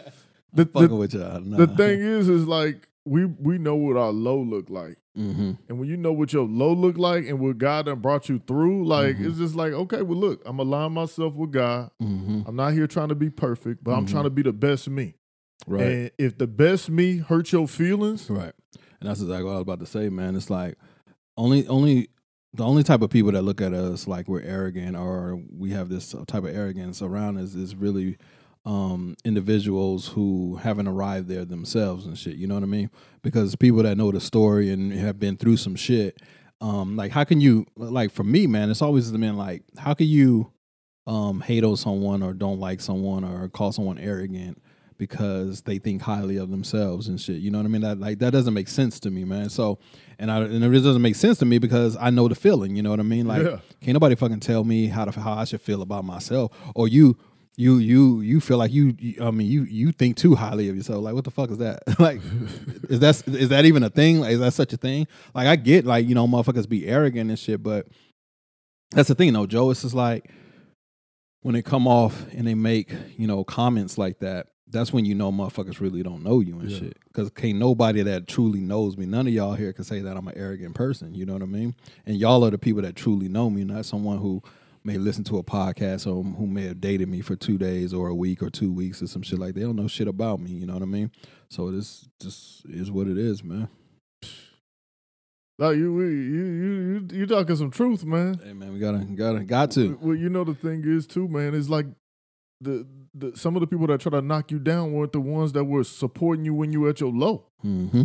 the the. Nah. the thing is, is like we we know what our low look like, hmm and when you know what your low look like, and what God done brought you through, like Mhm. it's just like, okay, well, look, I'm aligning myself with God. hmm I'm not here trying to be perfect, but I'm Mhm. trying to be the best me. Right. And if the best me hurt your feelings, Right. And that's exactly what I was about to say, man. It's like only only the only type of people that look at us like we're arrogant or we have this type of arrogance around us is really um individuals who haven't arrived there themselves and shit. You know what I mean? Because people that know the story and have been through some shit, um, like how can you like for me, man, it's always been like, how can you um hate on someone or don't like someone or call someone arrogant because they think highly of themselves and shit. You know what I mean? That like that doesn't make sense to me, man. So and I and it doesn't make sense to me because I know the feeling. You know what I mean? Like Yeah. can't nobody fucking tell me how to how I should feel about myself or you. You you you feel like you, you I mean you you think too highly of yourself like what the fuck is that like is that is that even a thing like, is that such a thing like I get like you know motherfuckers be arrogant and shit but that's the thing though Joe it's just like when they come off and they make you know comments like that that's when you know motherfuckers really don't know you and Yeah. shit because can't nobody that truly knows me none of y'all here can say that i'm an arrogant person you know what i mean and y'all are the people that truly know me not someone who may listen to a podcast or who may have dated me for two days or a week or two weeks or some shit like they don't know shit about me you know what i mean so this just is what it is man Like you, you, you, you, you talking some truth, man. hey man we gotta gotta got to Well, you know the thing is too, man. It's like the, the some of the people that try to knock you down weren't the ones that were supporting you when you were at your low. mm-hmm.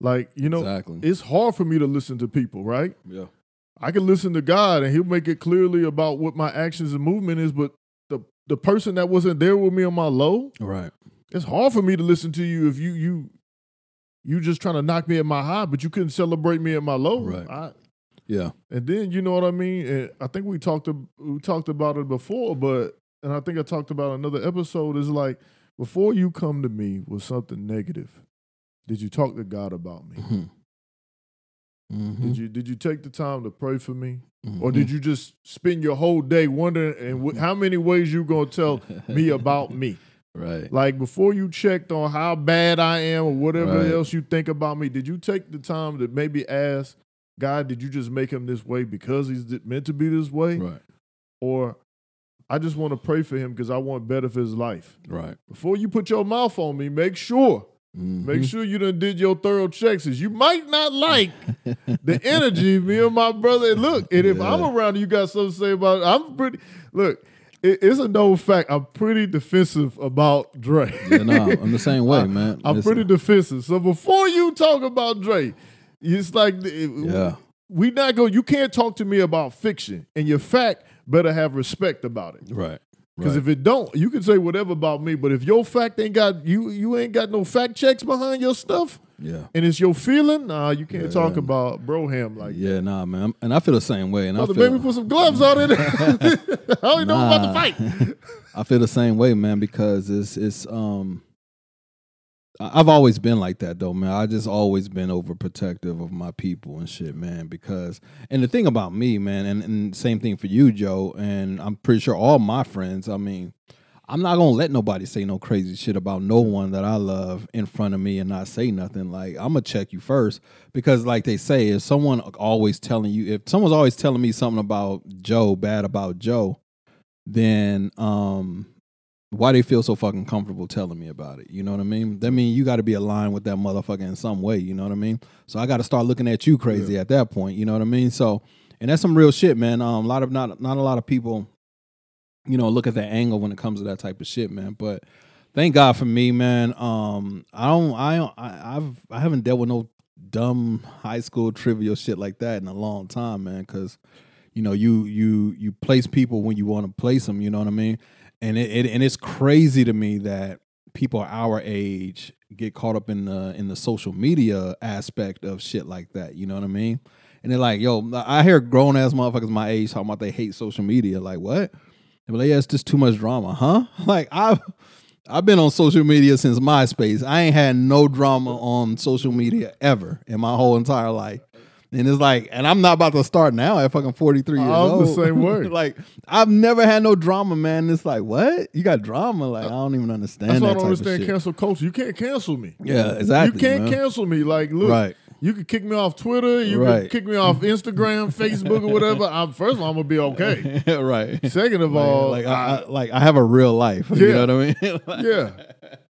Like you know, exactly it's hard for me to listen to people, right? yeah I can listen to God and He'll make it clearly about what my actions and movement is, but the the person that wasn't there with me on my low, right it's hard for me to listen to you if you you you just trying to knock me at my high, but you couldn't celebrate me at my low. Right. I, yeah and then you know what I mean. And I think we talked we talked about it before, but and I think I talked about another episode. Is like before you come to me with something negative, did you talk to God about me? mm-hmm. Mm-hmm. Did you did you take the time to pray for me, Mm-hmm. or did you just spend your whole day wondering and wh- how many ways you gonna tell me about me? right Like before you checked on how bad I am or whatever Right. else you think about me, did you take the time to maybe ask God, did you just make him this way because he's meant to be this way? right Or I just want to pray for him because I want better for his life. right Before you put your mouth on me, make sure. Mhm. Make sure you done did your thorough checks. You might not like the energy me and my brother. Look, and if Yeah. I'm around, you got something to say about it. I'm pretty. Look, it, it's a known fact. I'm pretty defensive about Dre. yeah, no, I'm the same way, man. I'm It's- pretty defensive. So before you talk about Dre, it's like Yeah, we not go. You can't talk to me about fiction, and your fact better have respect about it. right. Because right. if it don't, you can say whatever about me, but if your fact ain't got you, you ain't got no fact checks behind your stuff, yeah, and it's your feeling, nah, you can't Yeah. talk about broham like that. yeah, nah, man, and I feel the same way, and I Mother, feel, baby, put some gloves on it. I don't know about the fight. I feel the same way, man, because it's it's um I- I've always been like that though, man. I just always been overprotective of my people and shit, man. Because and the thing about me, man, and, and same thing for you, Joe, and I'm pretty sure all my friends, I mean, I'm not gonna let nobody say no crazy shit about no one that I love in front of me and not say nothing. Like I'm gonna check you first because, like they say, if someone always telling you, if someone's always telling me something about Joe, bad about Joe, then um, why they feel so fucking comfortable telling me about it? You know what I mean? That mean you got to be aligned with that motherfucker in some way. You know what I mean? So I got to start looking at you crazy at that point. You know what I mean? So and that's some real shit, man. Um, a lot of not not a lot of people you know, look at that angle when it comes to that type of shit, man. But thank God for me, man. Um, I don't, I, don't, I, I've, I haven't dealt with no dumb high school trivial shit like that in a long time, man. Because you know, you, you, you place people when you want to place them. You know what I mean? And it, it, and it's crazy to me that people our age get caught up in the in the social media aspect of shit like that. You know what I mean? And they're like, yo, I hear grown ass motherfuckers my age talking about they hate social media. Like, what? They're like, yeah, it's just too much drama, huh? Like I've I've been on social media since MySpace. I ain't had no drama on social media ever in my whole entire life. And it's like, and I'm not about to start now at fucking 43 years I'm old. the same way. like, I've never had no drama, man. It's like, what? You got drama? Like, I don't even understand That's that why I don't understand cancel culture. You can't cancel me. Yeah, exactly. You can't man. cancel me. Like, look, Right. you can kick me off Twitter. You can Right. kick me off Instagram, Facebook, or whatever. I'm, first of all, I'm gonna be okay. right. Second of all, like, I- I, like I have a real life. You know what I mean? Like, yeah,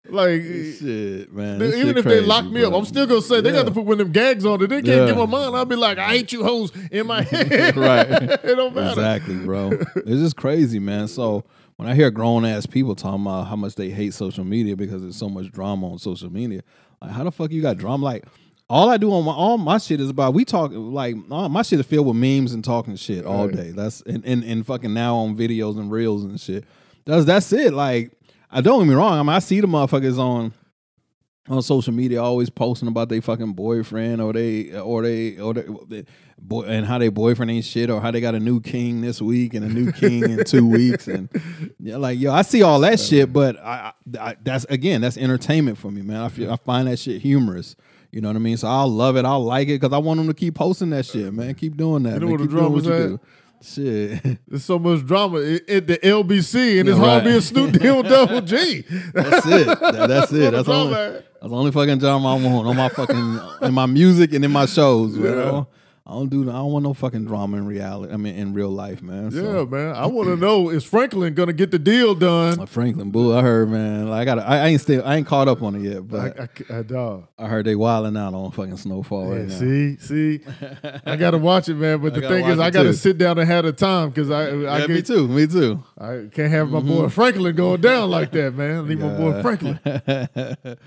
like eh, Shit, man. They- even shit if they lock me up. I'm still gonna say they got to put one of them gags on it. They can't Yeah. get my mind. I'll be like, I hate you hoes in my head. Right. it don't matter. Exactly, bro. it's just crazy, man. So when I hear grown ass people talking about how much they hate social media because there's so much drama on social media, like how the fuck you got drama? Like all I do on my all my shit is about we talk like all my shit is filled with memes and talking shit all Right. day. That's and, and and fucking now on videos and reels and shit. That's that's it. Like I don't get me wrong. I mean, I see the motherfuckers on on social media always posting about their fucking boyfriend or they or they or they, boy and how their boyfriend ain't shit or how they got a new king this week and a new king in two weeks and yeah, like yo, I see all that shit, but I, I that's again that's entertainment for me, man. I feel I find that shit humorous. You know what I mean? So I'll love it. I'll like it because I want them to keep posting that shit, man. Keep doing that. You know man. what the keep drama's you at? Shit. There's so much drama at the LBC, and it's Yeah, hard right. being Snoop D-O Double G. That's it. That- that's it. That's all. only, that's the only fucking drama I want on my fucking in my music and in my shows. Man. I, don't, I don't do. I don't want no fucking drama in reality. I mean, in real life, man. Yeah, So. man. I want to know is Franklin gonna get the deal done? Like Franklin Bull, I heard, man. Like I got, I, I ain't still, I ain't caught up on it yet, but I, I, I, dog. heard they wilding out on fucking Snowfall Yeah, right now. see, see, I gotta watch it, man. But the thing is, I gotta too. sit down and have the time because I, I, yeah, get, me too, me too. I can't have my boy mm-hmm. Franklin going down like that, man. Leave my boy Franklin.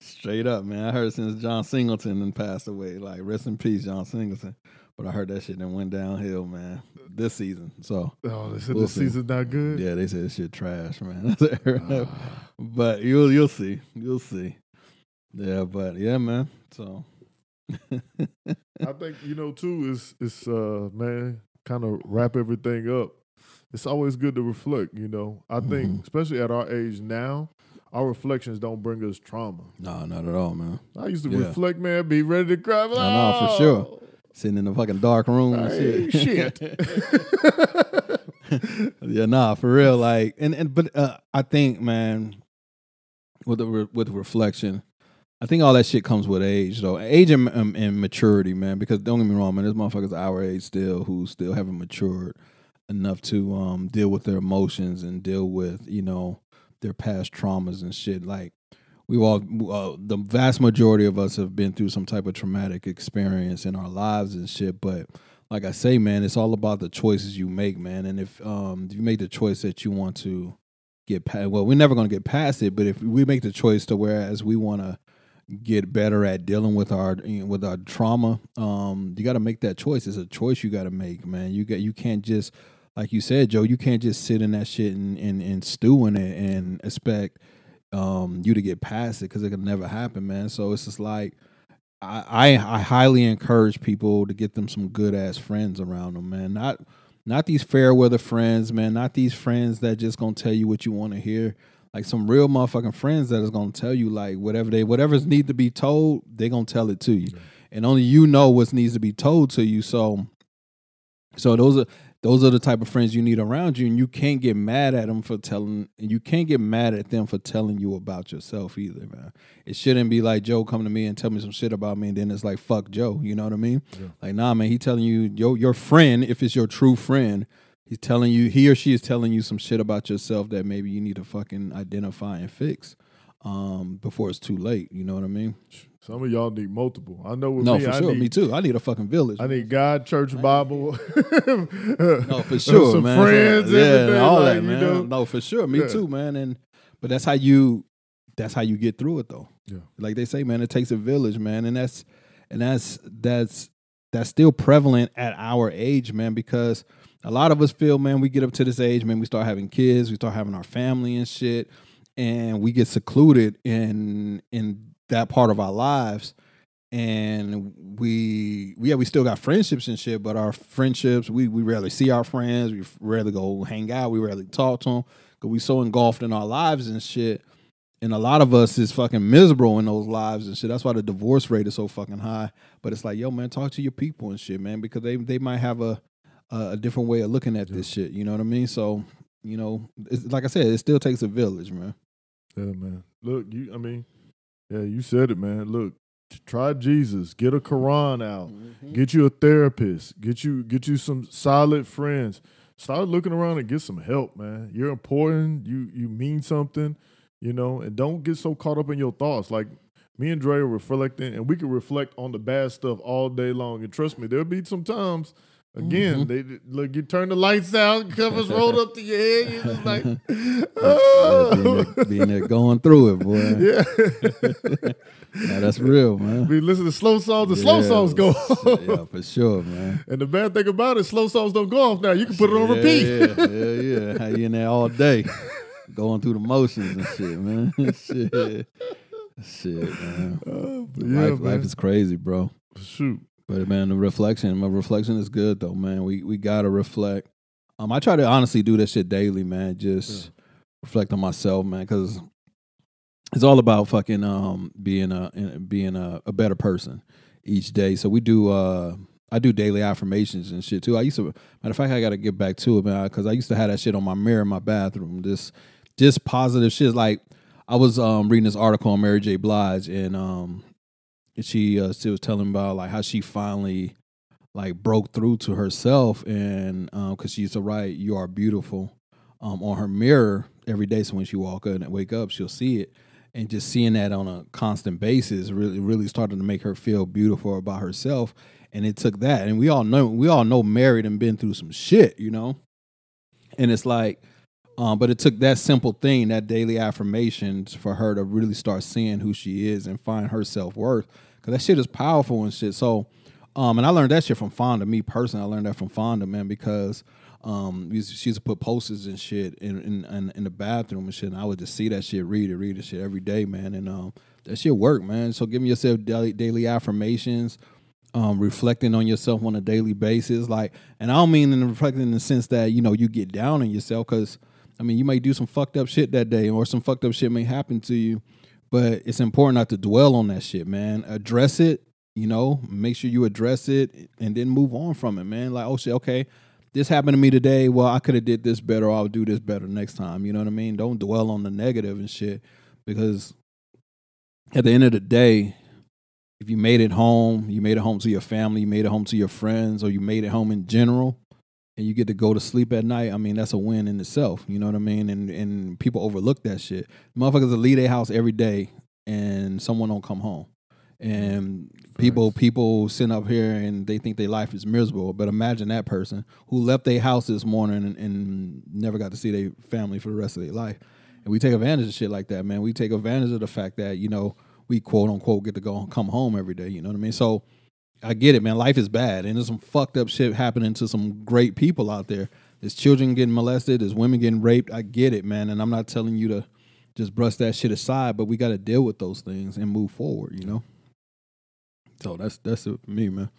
Straight up, man. I heard since John Singleton then passed away. Like rest in peace, John Singleton. But I heard that shit then went downhill, man. This season, so Oh, they said We'll the see. season's not good. yeah, they said this shit trash, man. but you'll you'll see, you'll see. Yeah, but yeah, man. So I think you know too is is uh man kind of wrap everything up. It's always good to reflect. You know, I think Mhm. especially at our age now, our reflections don't bring us trauma. no, not at all, man. I used to Yeah. reflect, man, be ready to cry. Like, no, for sure. Sitting in the fucking dark room and Hey, shit. shit. yeah, nah, for real. Like, and and but uh, I think, man, with the re- with reflection, I think all that shit comes with age, though. Age and, um, and maturity, man. Because don't get me wrong, man, there's motherfuckers our age still who still haven't matured enough to um deal with their emotions and deal with you know their past traumas and shit. Like we all, uh, the vast majority of us have been through some type of traumatic experience in our lives and shit, but like I say, man, it's all about the choices you make, man. And if um if you make the choice that you want to get past, well, we're never gonna get past it. But if we make the choice to whereas we want to get better at dealing with our with our trauma, um, you got to make that choice. It's a choice you got to make, man. You got you can't just like you said, Joe. You can't just sit in that shit and and, and stew in it and expect um you to get past it because it can never happen, man. So it's just like. I, I I highly encourage people to get them some good ass friends around them, man. Not not these fair weather friends, man. Not these friends that just gonna tell you what you want to hear. Like some real motherfucking friends that is gonna tell you like whatever they whatever's need to be told, they gonna tell it to you, and only you know what needs to be told to you. So, so those are those are the type of friends you need around you, and you can't get mad at them for telling. and You can't get mad at them for telling you about yourself either, man. It shouldn't be like Joe come to me and tell me some shit about me, and then it's like fuck Joe. You know what I mean? Yeah. Like nah, man. He telling you your your friend, if it's your true friend, he's telling you he or she is telling you some shit about yourself that maybe you need to fucking identify and fix um before it's too late. You know what I mean? Some of y'all need multiple. I know with No, me, for I sure. need, Me too. I need a fucking village. I need God, church, Bible. No, for sure, some man. friends, yeah, everything, all like, that, you man. know. No, for sure. Me Yeah. too, man. And but that's how you that's how you get through it though. Yeah. Like they say, man, it takes a village, man. And that's and that's that's that's still prevalent at our age, man, because a lot of us feel, man, we get up to this age, man, we start having kids, we start having our family and shit, and we get secluded in in that part of our lives. And we yeah we still got friendships and shit but our friendships we we rarely see our friends. We rarely go hang out. We rarely talk to them because we so engulfed in our lives and shit. And a lot of us is fucking miserable in those lives and shit. That's why the divorce rate is so fucking high. But it's like yo man talk to your people and shit man because they they might have a a, different way of looking at this shit. You know what i mean? So you know it's, like i said it still takes a village man. Yeah, man. Look, you. I mean, yeah, you said it, man. Look, try Jesus. Get a mm-hmm. Quran out. Mm-hmm. Get you a therapist. Get you get you some solid friends. Start looking around and get some help, man. You're important. You you mean something, you know. And don't get so caught up in your thoughts. Like me and Dre are reflecting, and we can reflect on the bad stuff all day long. And trust me, there'll be some times. Again, they look. You turn the lights out, covers rolled up to your head. You're just like, Yeah, being, oh. there, being there going through it boy yeah. Nah, that's real man we listen to slow songs. The slow songs go. yeah, for sure, man. And the bad thing about it, slow songs don't go off now. You can put it on repeat. Yeah, yeah, yeah, yeah. How you in there all day? going through the motions and shit, man. shit, shit, man. Uh, yeah, life, man. life is crazy, bro. Shoot. But man, the reflection, my reflection is good though, man. We we gotta reflect. Um, I try to honestly do that shit daily, man. Just reflect on myself, man, because it's all about fucking um being a being a, a better person each day. So we do uh I do daily affirmations and shit too. I used to matter of fact I gotta get back to it, man, because I used to have that shit on my mirror in my bathroom. Just just positive shit. Like I was um reading this article on Mary J. Blige and um she uh, she was telling about like how she finally like broke through to herself and um because she used to write "You are beautiful" um on her mirror every day. So when she walk up and wake up, she'll see it, and just seeing that on a constant basis really really started to make her feel beautiful about herself. And it took that, and we all know we all know married and been through some shit, you know. And it's like, um, but it took that simple thing, that daily affirmations, for her to really start seeing who she is and find her self worth. Cause that shit is powerful and shit. So, um, and I learned that shit from Fonda. Me personally, I learned that from Fonda, man, because um, she used to put posters and shit in in, in in the bathroom and shit. And I would just see that shit, read it, read it shit every day, man. And um, that shit work, man. So giving yourself daily, daily affirmations, um, reflecting on yourself on a daily basis, like, and I don't mean in reflecting in the sense that you know you get down on yourself, because I mean you may do some fucked up shit that day, or some fucked up shit may happen to you. But it's important not to dwell on that shit, man. Address it, you know, make sure you address it and then move on from it, man. Like, oh shit, okay, this happened to me today. Well, I could have did this better. I'll do this better next time. You know what I mean? Don't dwell on the negative and shit because at the end of the day, if you made it home, you made it home to your family, you made it home to your friends, or you made it home in general, and you get to go to sleep at night, I mean, that's a win in itself. You know what I mean? And and people overlook that shit. Motherfuckers will leave their house every day and someone don't come home. And people people sit up here and they think their life is miserable. But imagine that person who left their house this morning and, and never got to see their family for the rest of their life. And we take advantage of shit like that, man. We take advantage of the fact that, you know, we quote unquote get to go come home every day. You know what I mean? So I get it, man. Life is bad, and there's some fucked up shit happening to some great people out there. There's children getting molested. There's women getting raped. I get it, man. And I'm not telling you to just brush that shit aside, but we got to deal with those things and move forward. You know. So that's that's it for me, man.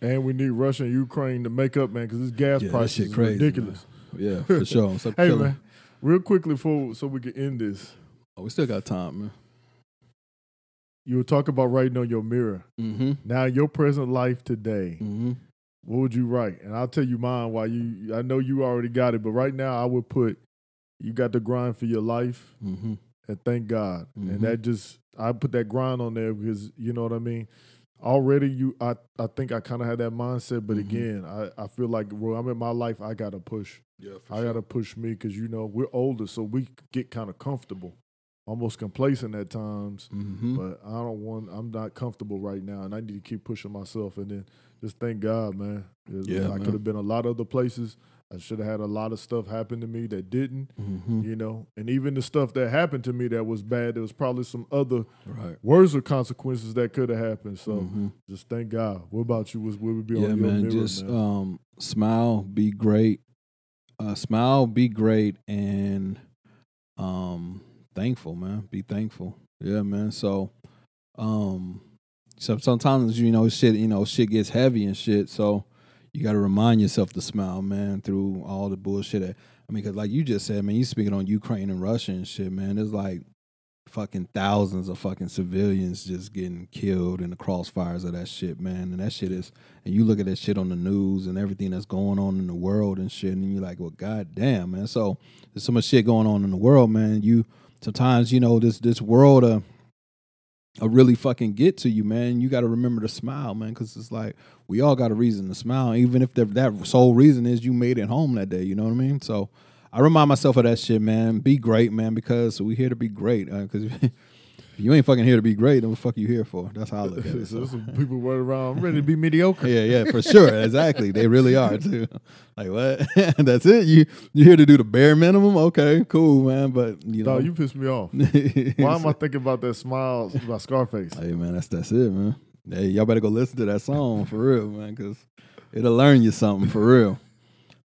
And we need Russia and Ukraine to make up, man, because this gas Yeah, price shit is crazy, ridiculous. Yeah, for sure. Hey, man, real quickly for so we can end this. Oh, we still got time, man. You were talking about writing on your mirror. Mm-hmm. Now, your present life today, Mm-hmm. what would you write? And I'll tell you mine. While you, I know you already got it, but right now I would put, you got the grind for your life, Mm-hmm. and thank God. And that just, I put that grind on there because you know what I mean. Already, you, I, I think I kind of had that mindset, but Mhm. again, I, I feel like where I'm in my life, I gotta push. Yeah, I gotta push me because you know we're older, so we get kind of comfortable, almost complacent at times. Mm-hmm. But I don't want. I'm not comfortable right now, and I need to keep pushing myself. And then just thank God, man. Yeah, I could have been a lot of other places. I should have had a lot of stuff happen to me that didn't. Mm-hmm. You know, and even the stuff that happened to me that was bad, there was probably some other Right. worse or consequences that could have happened. So Mhm. just thank God. What about you? Was what would be yeah, on your man. mirror, just man? um, smile, be great. Uh, smile, be great, and um, thankful, man. Be thankful. Yeah, man. So, um, so sometimes you know shit, you know shit gets heavy and shit. So you got to remind yourself to smile, man, through all the bullshit. That, I mean, because like you just said, man, you speaking on Ukraine and Russia and shit, man. There's like fucking thousands of fucking civilians just getting killed in the crossfires of that shit, man. And that shit is, and you look at that shit on the news and everything that's going on in the world and shit, and you're like, well, goddamn, man. So there's so much shit going on in the world, man. You sometimes, you know, this this world, uh, uh really fucking get to you, man. You got to remember to smile, man, because it's like we all got a reason to smile, even if that sole reason is you made it home that day. You know what I mean? So I remind myself of that shit, man. Be great, man, because we here to be great. Because if you ain't fucking here to be great, then what the fuck you here for? That's how I look at it. so So. some people running around. I'm ready to be mediocre. Yeah, yeah, for sure. Exactly. They really are too. Like what? That's it. You you here to do the bare minimum? Okay, cool, man. But you know, Dog, you pissed me off. Why am I thinking about that smile by Scarface? Hey man, that's that's it, man. Hey, y'all better go listen to that song for real, man, because it'll learn you something for real.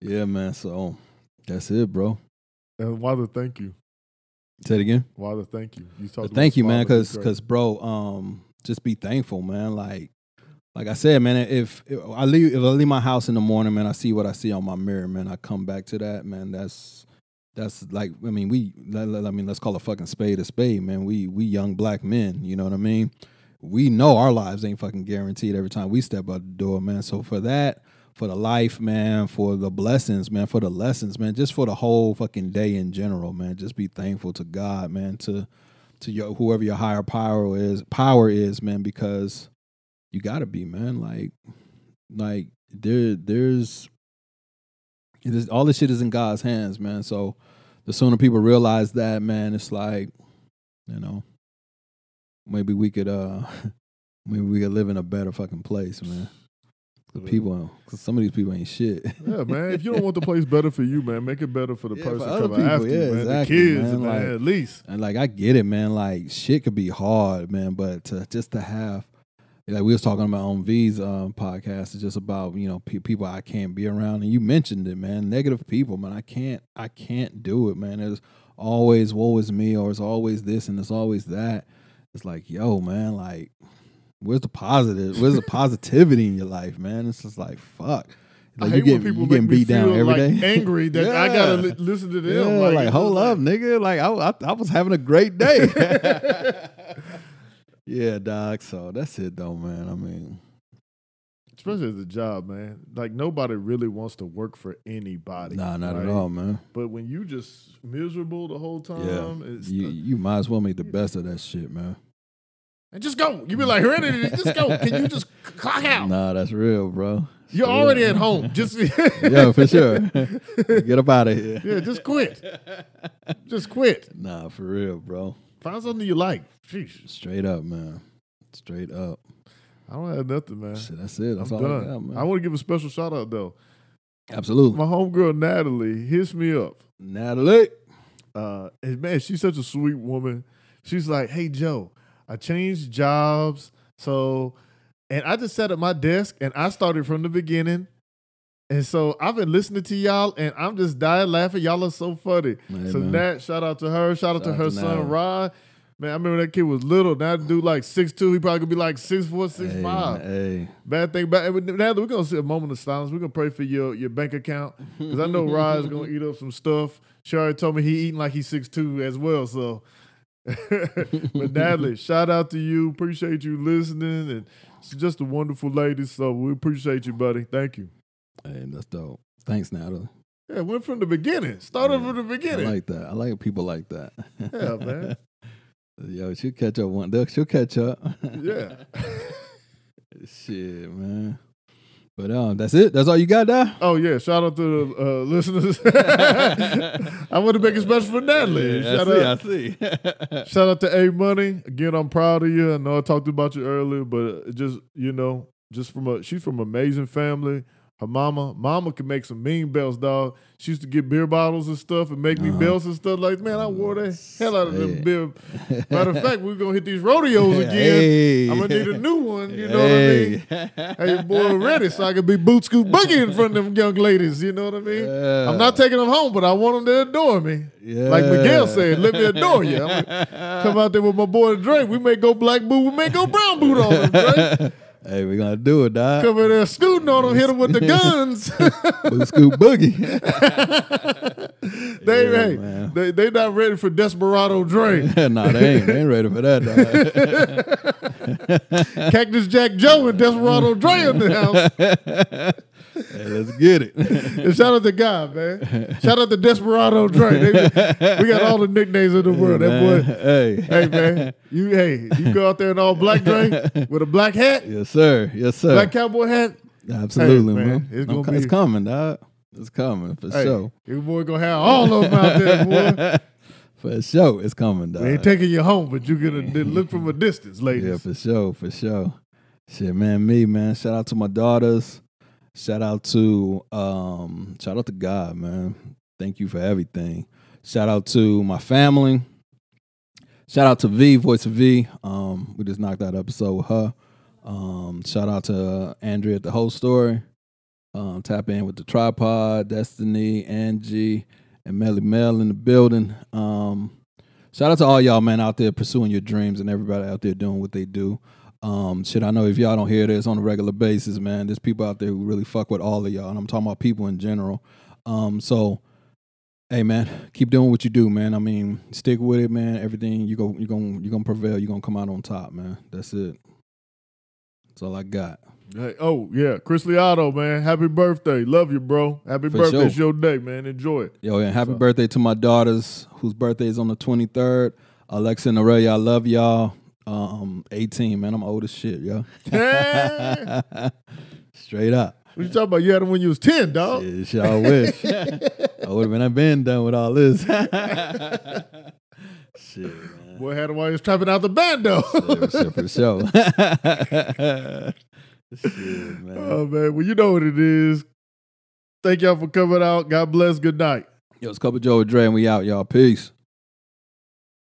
Yeah, man. So that's it, bro. And why the thank you? Say it again. Why the thank you? You talked. thank you, man, because because bro, um, just be thankful, man. Like like I said, man, if, if I leave if I leave my house in the morning, man, I see what I see on my mirror, man. I come back to that, man. That's that's like I mean we I mean let's call a fucking spade a spade, man. We we young black men, you know what I mean? We know our lives ain't fucking guaranteed every time we step out the door, man. So for that, for the life, man, for the blessings, man, for the lessons, man, just for the whole fucking day in general, man. Just be thankful to God, man, to to your whoever your higher power is power is, man, because you gotta be, man. Like like there there's all this shit is in God's hands, man. So the sooner people realize that, man, it's like, you know, maybe we could uh maybe we could live in a better fucking place, man. The people, cause some of these people ain't shit. Yeah, man. If you don't want the place better for you, man, make it better for the Yeah, person for coming people, after you, yeah, man. exactly, the kids, man, man, at least. And like I get it, man. Like shit could be hard, man. But to, just to have, like we was talking about on V's um, podcast, it's just about you know pe- people I can't be around. And you mentioned it, man. Negative people, man. I can't, I can't do it, man. There's always woe is me, or it's always this and it's always that. It's like, yo, man, like, where's the positive? Where's the positivity in your life, man? It's just like, fuck. I Like hate you when get people you getting beat down every like day. angry that I gotta li- listen to them. Yeah, like, like, hold just up, nigga. Like I, I, I was having a great day. yeah, dog. So that's it, though, man. I mean, especially as a job, man. Like nobody really wants to work for anybody. nah, not right? at all, man. But when you just miserable the whole time, Yeah, it's you, you might as well make the best of that shit, man. And just go. You be like, Heredity, just go. Can you just clock out? Nah, that's real, bro. You're already at home. Just yeah, for sure. Get up out of here. yeah, just quit. Just quit. Nah, for real, bro. Find something you like. Sheesh. Straight up, man. Straight up. I don't have nothing, man. Shit, that's it. That's I'm all I done. got, man. I want to give a special shout out though. Absolutely. My homegirl Natalie hits me up. Natalie. Uh, and man, she's such a sweet woman. She's like, "Hey Joe, I changed jobs, so and I just sat at my desk and I started from the beginning." And so I've been listening to y'all, and I'm just dying laughing. Y'all are so funny. Hey, so man. Nat, shout out to her. Shout out to her out to son. Rod. Man, I remember that kid was little. Now that dude like six two. He probably could be like six four, six Hey, five. Hey. Bad thing, but now we're gonna see a moment of silence. We're gonna pray for your your bank account because I know Rod's gonna eat up some stuff. She already told me he eating like he's six two as well. So, but Natalie, shout out to you. Appreciate you listening, and she's just a wonderful lady. So we appreciate you, buddy. Thank you. Hey, that's dope. Thanks, Natalie. Yeah, went from the beginning. Started Yeah, from the beginning. I like that. I like people like that. Yeah, man. Yo, she'll catch up one. they'll- She'll catch up. yeah. Shit, man. But um, that's it. That's all you got, there. Oh yeah, shout out to the uh, listeners. I want to make it special for Natalie. Yeah, shout I out, see. I see. Shout out to A Money. Again, I'm proud of you. I know I talked about you earlier, but just you know, just from a she's from amazing family. Her mama, mama could make some mean belts, dog. She used to get beer bottles and stuff and make me Uh-huh. belts and stuff. Like, man, I wore the hell out of them beer. Matter of fact, we're gonna hit these rodeos again. Hey. I'm gonna need a new one. You know Hey. what I mean? Hey, your boy, ready so I can be boot scoot boogie in front of them young ladies. You know what I mean? Yeah. I'm not taking them home, but I want them to adore me. Yeah. Like Miguel said, let me adore you. Come out there with my boy Dre. We may go black boot, we may go brown boot on him, Dre. Hey, we're gonna do it, dog. Come in there scooting on them, hit them with the guns. Boot scoop boogie. they, Yeah, hey, they they not ready for Desperado Dre. nah, they ain't. They ain't ready for that, dog. Cactus Jack Joe and Desperado Dre in the house. Hey, let's get it. And shout out to God, man. Shout out to Desperado. They- we got all the nicknames in the world. That boy. Hey. Hey man, you hey, you go out there in all black Dre with a black hat, Yes, sir. Yes, sir. black cowboy hat. Absolutely, Hey, man, it's gonna co- it's coming, dog. It's coming for Hey, sure. your boy gonna have all of them out there, boy. For sure, it's coming, dog. We ain't taking you home, but you gonna look from a distance, ladies. Yeah, for sure, for sure. Shit, man, me, man. Shout out to my daughters. Shout out to um, shout out to God, man. Thank you for everything. Shout out to my family. Shout out to V, voice of V. Um, we just knocked an episode with her. Um, shout out to Andrea at the whole story. Um, tap in with the tripod, Destiny, Angie, and Melly Mel in the building. Um, Shout out to all y'all, man, out there pursuing your dreams and everybody out there doing what they do. Um, shit, I know if y'all don't hear this on a regular basis, man, there's people out there who really fuck with all of y'all, and I'm talking about people in general. Um, so, hey, man, keep doing what you do, man. I mean, stick with it, man. Everything you go, you gonna, you gonna prevail. You are gonna come out on top, man. That's it. That's all I got. Hey, oh yeah, Chris Liotto, man. Happy birthday. Love you, bro. Happy For birthday. sure. It's your day, man. Enjoy it. Yo, and happy So- birthday to my daughters, whose birthday is on the 23rd. Alexa and Aurelia, I love y'all. Um, 18, man. I'm old as shit, yo. Straight up. What you talking about? You had him when you was 10, dog. Shit, shit, I wish. I would have been, I've been done with all this. shit, man. Boy had him while he was trapping out the bando. Shit, shit, for sure. shit, man. oh man, well you know what it is. Thank y'all for coming out. God bless. Good night. Yo, it's Couple Joe with Dre, and we out, y'all. Peace.